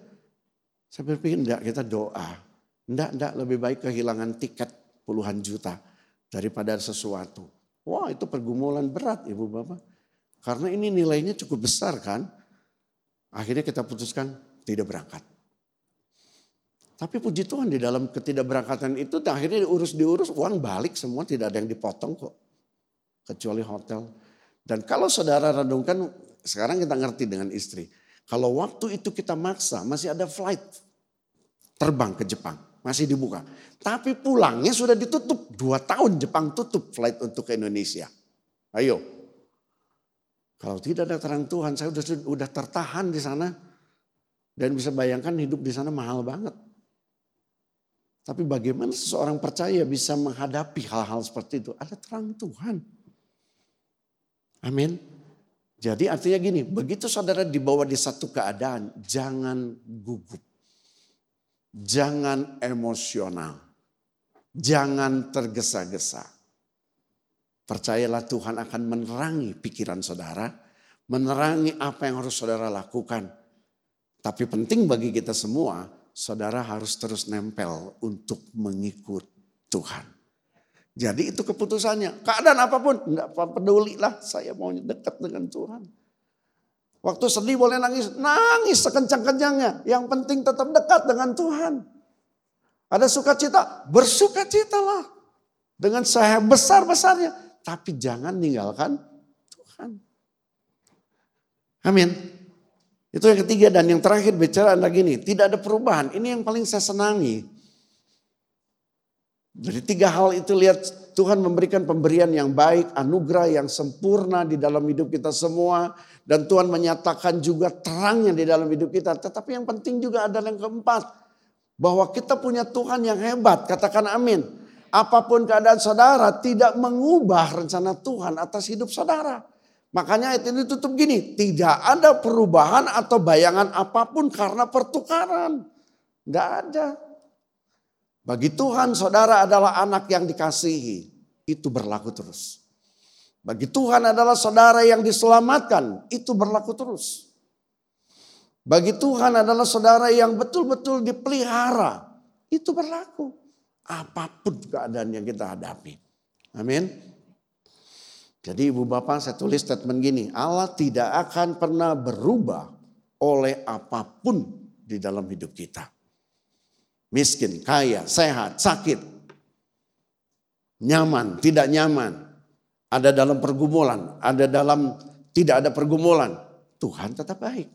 Saya berpikir enggak kita doa. Enggak, enggak lebih baik kehilangan tiket puluhan juta daripada sesuatu. Wah itu pergumulan berat ibu bapak. Karena ini nilainya cukup besar kan. Akhirnya kita putuskan tidak berangkat. Tapi puji Tuhan di dalam ketidakberangkatan itu akhirnya diurus-diurus uang balik semua tidak ada yang dipotong kok. Kecuali hotel. Dan kalau saudara renungkan sekarang kita ngerti dengan istri. Kalau waktu itu kita maksa masih ada flight terbang ke Jepang masih dibuka. Tapi pulangnya sudah ditutup. Dua tahun Jepang tutup flight untuk ke Indonesia. Ayo. Kalau tidak ada terang Tuhan, saya sudah sudah tertahan di sana. Dan bisa bayangkan hidup di sana mahal banget. Tapi bagaimana seseorang percaya bisa menghadapi hal-hal seperti itu? Ada terang Tuhan. Amin. Jadi artinya gini, begitu saudara dibawa di satu keadaan, jangan gugup. Jangan emosional. Jangan tergesa-gesa. Percayalah Tuhan akan menerangi pikiran saudara. Menerangi apa yang harus saudara lakukan. Tapi penting bagi kita semua, saudara harus terus nempel untuk mengikut Tuhan. Jadi itu keputusannya. Keadaan apa pun, enggak peduli lah. Saya mau dekat dengan Tuhan. Waktu sedih boleh nangis, nangis sekencang-kencangnya. Yang penting tetap dekat dengan Tuhan. Ada sukacita, bersukacitalah. Dengan saya besar-besarnya. Tapi jangan ninggalkan Tuhan. Amin. Itu yang ketiga dan yang terakhir bicara lagi nih. Tidak ada perubahan. Ini yang paling saya senangi. Dari tiga hal itu lihat Tuhan memberikan pemberian yang baik, anugerah yang sempurna di dalam hidup kita semua. Dan Tuhan menyatakan juga terangnya di dalam hidup kita. Tetapi yang penting juga ada yang keempat. Bahwa kita punya Tuhan yang hebat. Katakan amin. Apa pun keadaan saudara tidak mengubah rencana Tuhan atas hidup saudara. Makanya ayat ini tutup gini, tidak ada perubahan atau bayangan apa pun karena pertukaran. Tidak ada. Bagi Tuhan saudara adalah anak yang dikasihi. Itu berlaku terus. Bagi Tuhan adalah saudara yang diselamatkan. Itu berlaku terus. Bagi Tuhan adalah saudara yang betul-betul dipelihara. Itu berlaku. Apa pun keadaan yang kita hadapi. Amin. Jadi ibu bapak saya tulis statement gini, Allah tidak akan pernah berubah oleh apa pun di dalam hidup kita. Miskin, kaya, sehat, sakit, nyaman, tidak nyaman, ada dalam pergumulan, ada dalam tidak ada pergumulan, Tuhan tetap baik.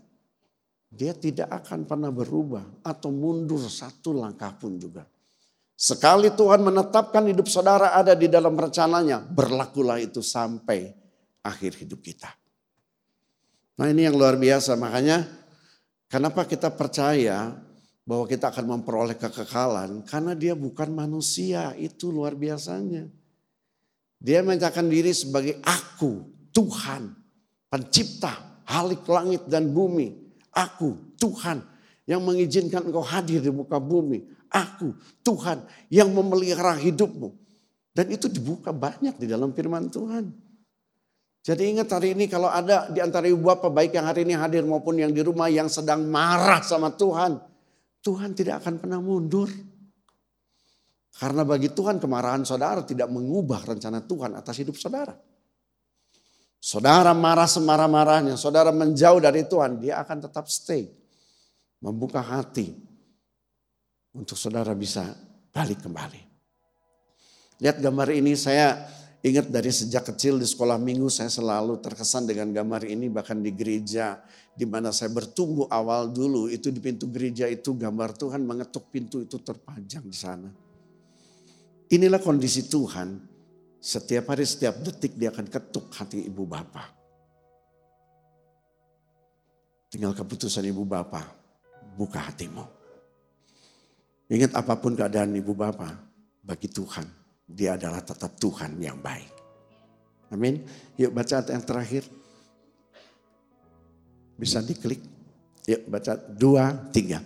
Dia tidak akan pernah berubah atau mundur satu langkah pun juga. Sekali Tuhan menetapkan hidup saudara ada di dalam rencananya, berlakulah itu sampai akhir hidup kita. Nah ini yang luar biasa, makanya kenapa kita percaya bahwa kita akan memperoleh kekekalan? Karena dia bukan manusia, itu luar biasanya. Dia menyatakan diri sebagai aku, Tuhan, pencipta, halik langit dan bumi. Aku, Tuhan, yang mengizinkan engkau hadir di muka bumi. Aku Tuhan yang memelihara hidupmu. Dan itu dibuka banyak di dalam firman Tuhan. Jadi ingat hari ini kalau ada di antara ibu bapak baik yang hari ini hadir maupun yang di rumah yang sedang marah sama Tuhan. Tuhan tidak akan pernah mundur. Karena bagi Tuhan kemarahan saudara tidak mengubah rencana Tuhan atas hidup saudara. Saudara marah semarah-marahnya, saudara menjauh dari Tuhan, dia akan tetap stay. Membuka hati, untuk saudara bisa balik kembali. Lihat gambar ini saya ingat dari sejak kecil di sekolah minggu saya selalu terkesan dengan gambar ini bahkan di gereja di mana saya bertumbuh awal dulu itu di pintu gereja itu gambar Tuhan mengetuk pintu itu terpanjang di sana. Inilah kondisi Tuhan setiap hari setiap detik dia akan ketuk hati ibu bapak. Tinggal keputusan ibu bapak buka hatimu. Ingat apa pun keadaan ibu bapak, bagi Tuhan, dia adalah tetap Tuhan yang baik. Amin. Yuk baca yang terakhir. Bisa diklik. Yuk baca dua, tiga.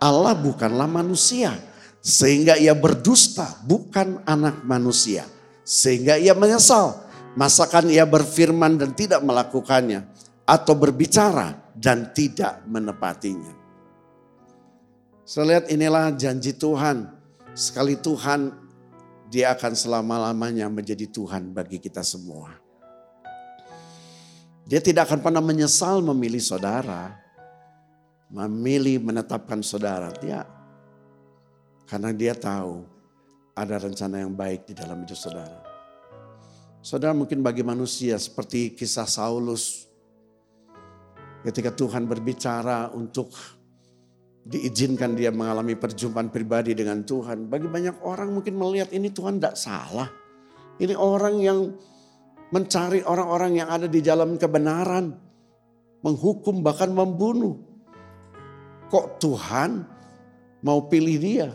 Allah bukanlah manusia. Sehingga ia berdusta, bukan anak manusia. Sehingga ia menyesal. Masakan ia berfirman dan tidak melakukannya. Atau berbicara dan tidak menepatinya. Saya inilah janji Tuhan. Sekali Tuhan, dia akan selama-lamanya menjadi Tuhan bagi kita semua. Dia tidak akan pernah menyesal memilih saudara. Memilih menetapkan saudara. Dia karena dia tahu ada rencana yang baik di dalam hidup saudara. Saudara mungkin bagi manusia seperti kisah Saulus. Ketika Tuhan berbicara untuk diizinkan dia mengalami perjumpaan pribadi dengan Tuhan. Bagi banyak orang mungkin melihat ini Tuhan tidak salah. Ini orang yang mencari orang-orang yang ada di jalan kebenaran. Menghukum bahkan membunuh. Kok Tuhan mau pilih dia?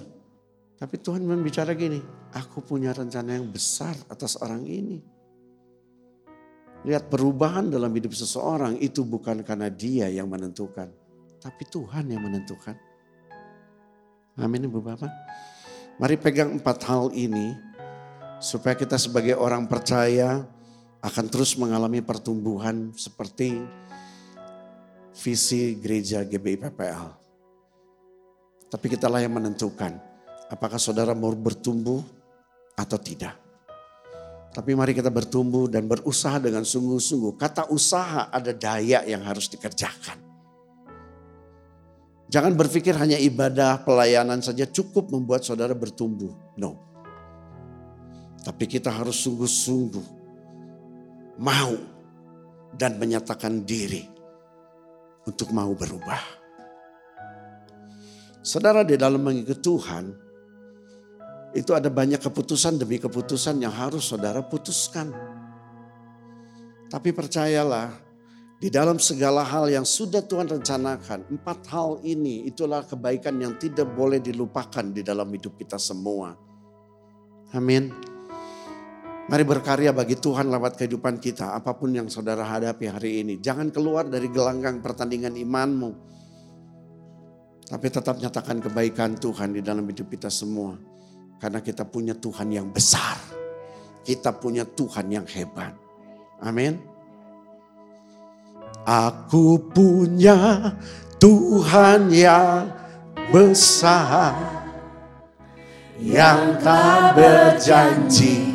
Tapi Tuhan membicara gini, aku punya rencana yang besar atas orang ini. Lihat perubahan dalam hidup seseorang itu bukan karena dia yang menentukan tapi Tuhan yang menentukan. Amin Ibu Bapak. Mari pegang empat hal ini supaya kita sebagai orang percaya akan terus mengalami pertumbuhan seperti visi gereja GBI PPL. Tapi kitalah yang menentukan apakah saudara mau bertumbuh atau tidak. Tapi mari kita bertumbuh dan berusaha dengan sungguh-sungguh. Kata usaha ada daya yang harus dikerjakan. Jangan berpikir hanya ibadah, pelayanan saja cukup membuat saudara bertumbuh. No. Tapi kita harus sungguh-sungguh mau dan menyatakan diri untuk mau berubah. Saudara di dalam mengikuti Tuhan, itu ada banyak keputusan demi keputusan yang harus saudara putuskan. Tapi percayalah, di dalam segala hal yang sudah Tuhan rencanakan, empat hal ini itulah kebaikan yang tidak boleh dilupakan di dalam hidup kita semua. Amin. Mari berkarya bagi Tuhan lewat kehidupan kita. Apa pun yang saudara hadapi hari ini. Jangan keluar dari gelanggang pertandingan imanmu. Tapi tetap nyatakan kebaikan Tuhan di dalam hidup kita semua. Karena kita punya Tuhan yang besar. Kita punya Tuhan yang hebat. Amin. Aku punya Tuhan yang besar. Yang tak berjanji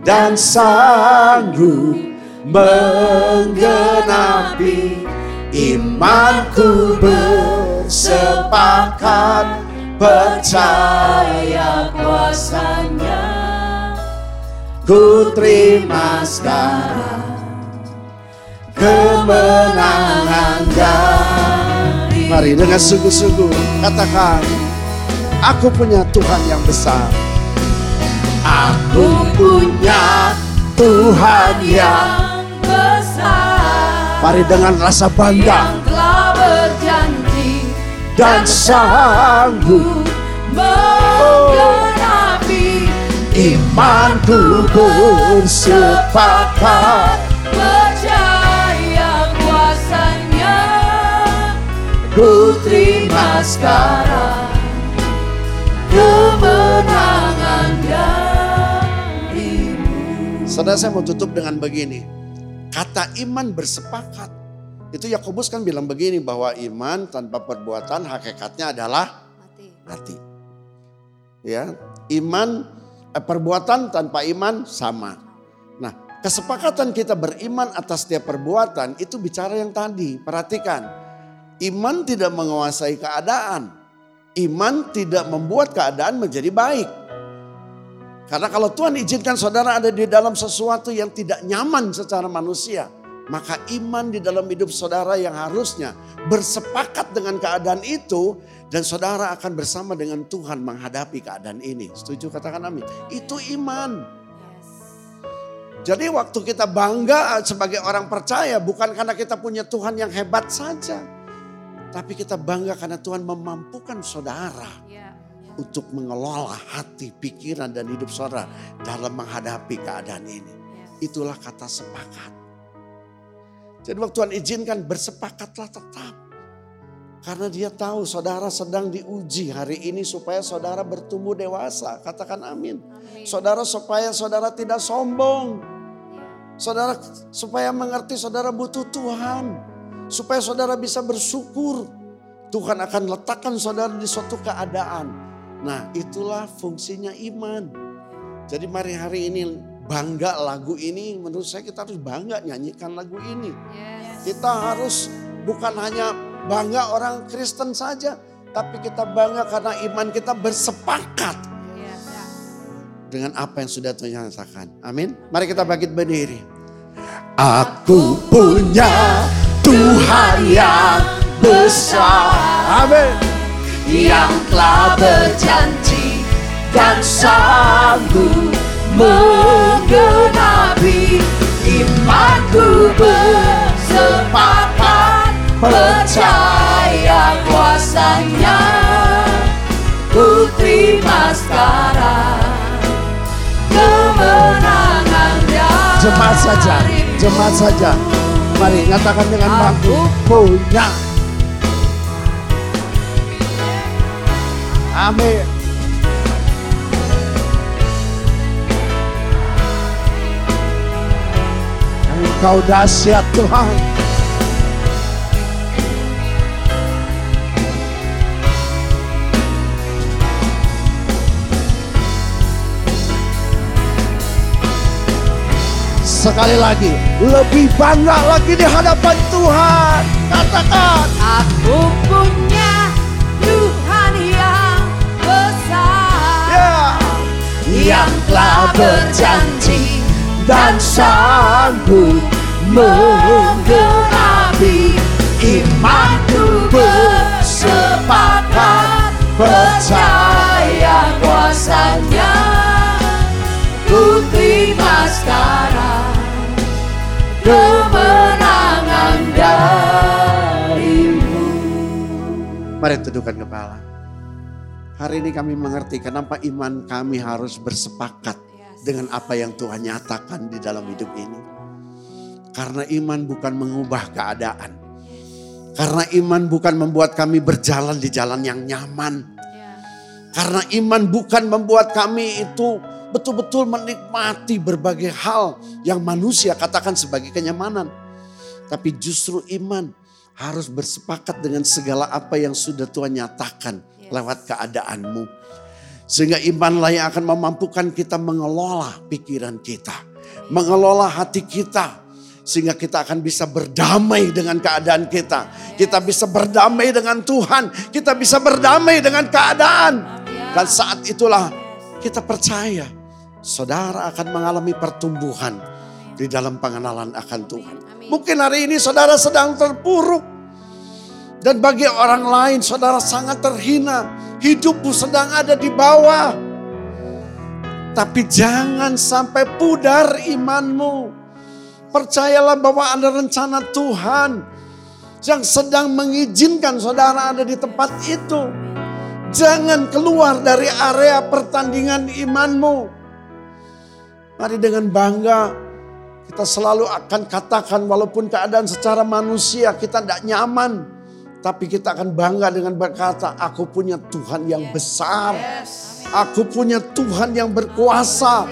dan sanggup menggenapi imanku bersepakat percaya kuasanya. Ku terima sekarang kemenangan dari Mari dengan sungguh-sungguh katakan Aku punya Tuhan yang besar Aku punya Tuhan yang besar. Mari dengan rasa bangga Yang telah berjanji dan sanggup menggenapi imanku bersepakat percaya kuasanya ku terima sekarang Saudara saya mau tutup dengan begini. Kata iman bersepakat. Itu Yakobus kan bilang begini bahwa iman tanpa perbuatan hakikatnya adalah mati. Ya, iman eh, perbuatan tanpa iman sama. Nah, kesepakatan kita beriman atas setiap perbuatan itu bicara yang tadi. Perhatikan. Iman tidak menguasai keadaan. Iman tidak membuat keadaan menjadi baik. Karena kalau Tuhan izinkan saudara ada di dalam sesuatu yang tidak nyaman secara manusia, maka iman di dalam hidup saudara yang harusnya bersepakat dengan keadaan itu dan saudara akan bersama dengan Tuhan menghadapi keadaan ini. Setuju katakan amin. Itu iman. Jadi waktu kita bangga sebagai orang percaya bukan karena kita punya Tuhan yang hebat saja. Tapi kita bangga karena Tuhan memampukan saudara untuk mengelola hati, pikiran dan hidup saudara dalam menghadapi keadaan ini. Itulah kata sepakat. Jadi waktu Tuhan izinkan bersepakatlah tetap. Karena dia tahu saudara sedang diuji hari ini supaya saudara bertumbuh dewasa. Katakan amin. Saudara supaya saudara tidak sombong. Saudara supaya mengerti saudara butuh Tuhan. Supaya saudara bisa bersyukur. Tuhan akan letakkan saudara di suatu keadaan. Nah itulah fungsinya iman. Jadi mari hari ini bangga lagu ini. Menurut saya kita harus bangga nyanyikan lagu ini. Kita harus bukan hanya bangga orang Kristen saja. Tapi kita bangga karena iman kita bersepakat. Dengan apa yang sudah Tuhan nyatakan. Amin. Mari kita bangkit berdiri. Aku punya Tuhan yang besar. Amin. Yang telah berjanji dan sanggup menggenapi imanku bersepakat percaya kuasanya ku terima sekarang kemenangan dari Jemaat saja, jemaat saja. Mari nyatakan dengan bangku punya. Amin. Engkau dahsyat Tuhan. Sekali lagi, lebih bangga lagi di hadapan Tuhan. Katakan, Aku punya yang telah berjanji dan sanggup menggenapi imanku bersepakat percaya kuasanya ku terima sekarang kemenangan darimu Mari tundukkan kepala. Hari ini kami mengerti kenapa iman kami harus bersepakat dengan apa yang Tuhan nyatakan di dalam hidup ini. Karena iman bukan mengubah keadaan. Karena iman bukan membuat kami berjalan di jalan yang nyaman. Karena iman bukan membuat kami itu betul-betul menikmati berbagai hal yang manusia katakan sebagai kenyamanan. Tapi justru iman harus bersepakat dengan segala apa yang sudah Tuhan nyatakan lewat keadaanmu. Sehingga imanlah yang akan memampukan kita mengelola pikiran kita. Mengelola hati kita. Sehingga kita akan bisa berdamai dengan keadaan kita. Kita bisa berdamai dengan Tuhan. Kita bisa berdamai dengan keadaan. Dan saat itulah kita percaya saudara akan mengalami pertumbuhan di dalam pengenalan akan Tuhan. Mungkin hari ini saudara sedang terpuruk. Dan bagi orang lain saudara sangat terhina. Hidupmu sedang ada di bawah. Tapi jangan sampai pudar imanmu. Percayalah bahwa ada rencana Tuhan yang sedang mengizinkan saudara ada di tempat itu. Jangan keluar dari area pertandingan imanmu. Mari dengan bangga kita selalu akan katakan walaupun keadaan secara manusia kita tidak nyaman. Tapi kita akan bangga dengan berkata aku punya Tuhan yang besar. Aku punya Tuhan yang berkuasa.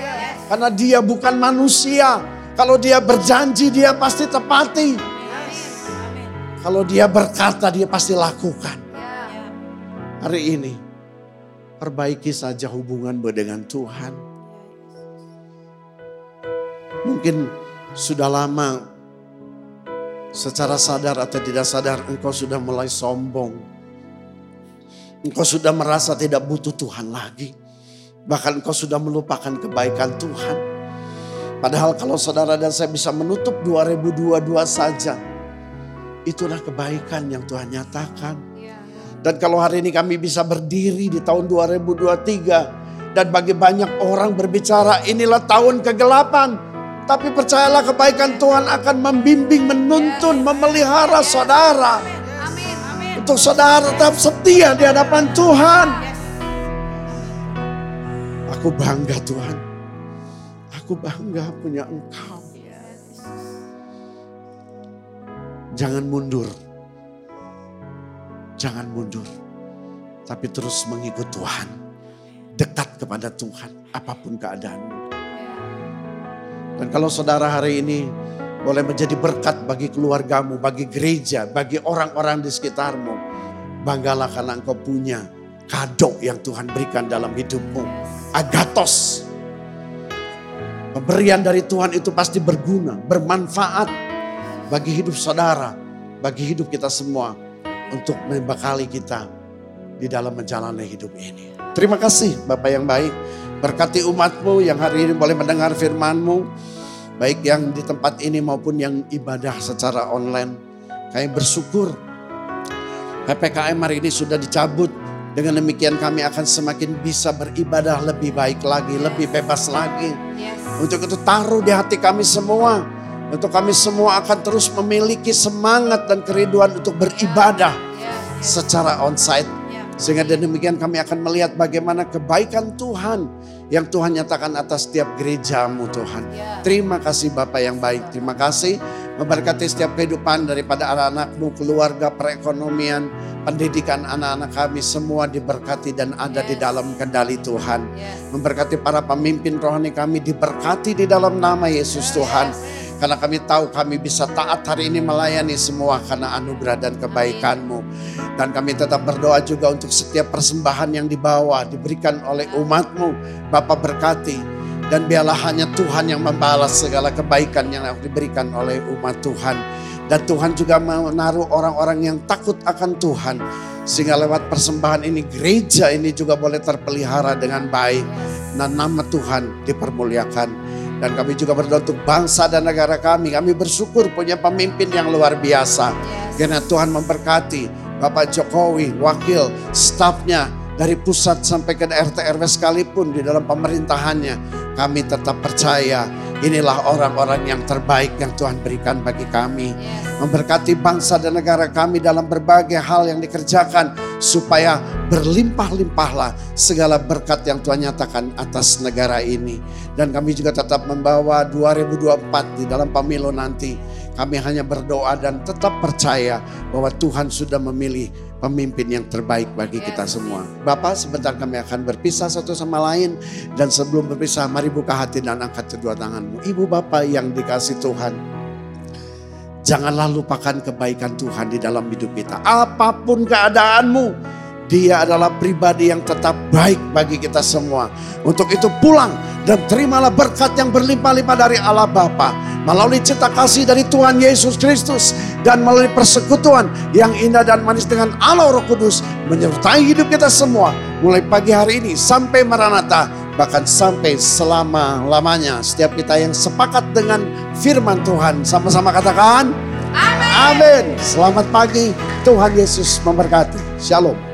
Karena dia bukan manusia kalau dia berjanji dia pasti tepati. Kalau dia berkata dia pasti lakukan. Hari ini perbaiki saja hubunganmu dengan Tuhan. Mungkin sudah lama secara sadar atau tidak sadar engkau sudah mulai sombong. Engkau sudah merasa tidak butuh Tuhan lagi. Bahkan engkau sudah melupakan kebaikan Tuhan. Padahal kalau saudara dan saya bisa menutup 2022 saja. Itulah kebaikan yang Tuhan nyatakan. Dan kalau hari ini kami bisa berdiri di tahun 2023. Dan bagi banyak orang berbicara inilah tahun kegelapan. Tapi percayalah kebaikan Tuhan akan membimbing, menuntun, memelihara saudara. Untuk saudara tetap setia di hadapan Tuhan. Aku bangga Tuhan. Aku bangga punya engkau. Jangan mundur. Jangan mundur. Tapi terus mengikut Tuhan. Dekat kepada Tuhan. Apa pun keadaanmu. Dan kalau saudara hari ini boleh menjadi berkat bagi keluargamu, bagi gereja, bagi orang-orang di sekitarmu. Banggalah karena engkau punya kado yang Tuhan berikan dalam hidupmu. Agatos Pemberian dari Tuhan itu pasti berguna, bermanfaat bagi hidup saudara, bagi hidup kita semua untuk membekali kita di dalam menjalani hidup ini. Terima kasih Bapak yang baik. Berkati umatmu yang hari ini boleh mendengar firmanmu. Baik yang di tempat ini maupun yang ibadah secara online. Kami bersyukur PPKM hari ini sudah dicabut. Dengan demikian kami akan semakin bisa beribadah lebih baik lagi, lebih bebas lagi. Untuk itu taruh di hati kami semua. Untuk kami semua akan terus memiliki semangat dan kerinduan untuk beribadah secara onsite. Sehingga demikian kami akan melihat bagaimana kebaikan Tuhan yang Tuhan nyatakan atas setiap gerejamu Tuhan. Terima kasih Bapak yang baik. Terima kasih memberkati setiap kehidupan daripada anak-anakmu, keluarga, perekonomian, pendidikan anak-anak kami semua diberkati dan ada yes. di dalam kendali Tuhan. Yes. Memberkati para pemimpin rohani kami diberkati di dalam nama Yesus Tuhan. Karena kami tahu kami bisa taat hari ini melayani semua karena anugerah dan kebaikanmu. Dan kami tetap berdoa juga untuk setiap persembahan yang dibawa diberikan oleh umatmu. Bapak berkati dan biarlah hanya Tuhan yang membalas segala kebaikan yang diberikan oleh umat Tuhan. Dan Tuhan juga menaruh orang-orang yang takut akan Tuhan. Sehingga lewat persembahan ini gereja ini juga boleh terpelihara dengan baik. Dan nama Tuhan dipermuliakan. Dan kami juga berdoa untuk bangsa dan negara kami. Kami bersyukur punya pemimpin yang luar biasa. Karena Tuhan memberkati Bapak Jokowi, wakil, stafnya, dari pusat sampai ke RT RW sekalipun di dalam pemerintahannya kami tetap percaya Inilah orang-orang yang terbaik yang Tuhan berikan bagi kami. Memberkati bangsa dan negara kami dalam berbagai hal yang dikerjakan. Supaya berlimpah-limpahlah segala berkat yang Tuhan nyatakan atas negara ini. Dan kami juga tetap membawa 2024 di dalam pemilu nanti. Kami hanya berdoa dan tetap percaya bahwa Tuhan sudah memilih pemimpin yang terbaik bagi kita semua. Bapak sebentar kami akan berpisah satu sama lain. Dan sebelum berpisah mari buka hati dan angkat kedua tanganmu. Ibu Bapak yang dikasih Tuhan. Janganlah lupakan kebaikan Tuhan di dalam hidup kita. Apa pun keadaanmu, dia adalah pribadi yang tetap baik bagi kita semua. Untuk itu pulang dan terimalah berkat yang berlimpah-limpah dari Allah Bapa melalui cita kasih dari Tuhan Yesus Kristus dan melalui persekutuan yang indah dan manis dengan Allah Roh Kudus menyertai hidup kita semua mulai pagi hari ini sampai Maranatha bahkan sampai selama-lamanya. Setiap kita yang sepakat dengan firman Tuhan sama-sama katakan Amin. Amin. Selamat pagi. Tuhan Yesus memberkati. Shalom.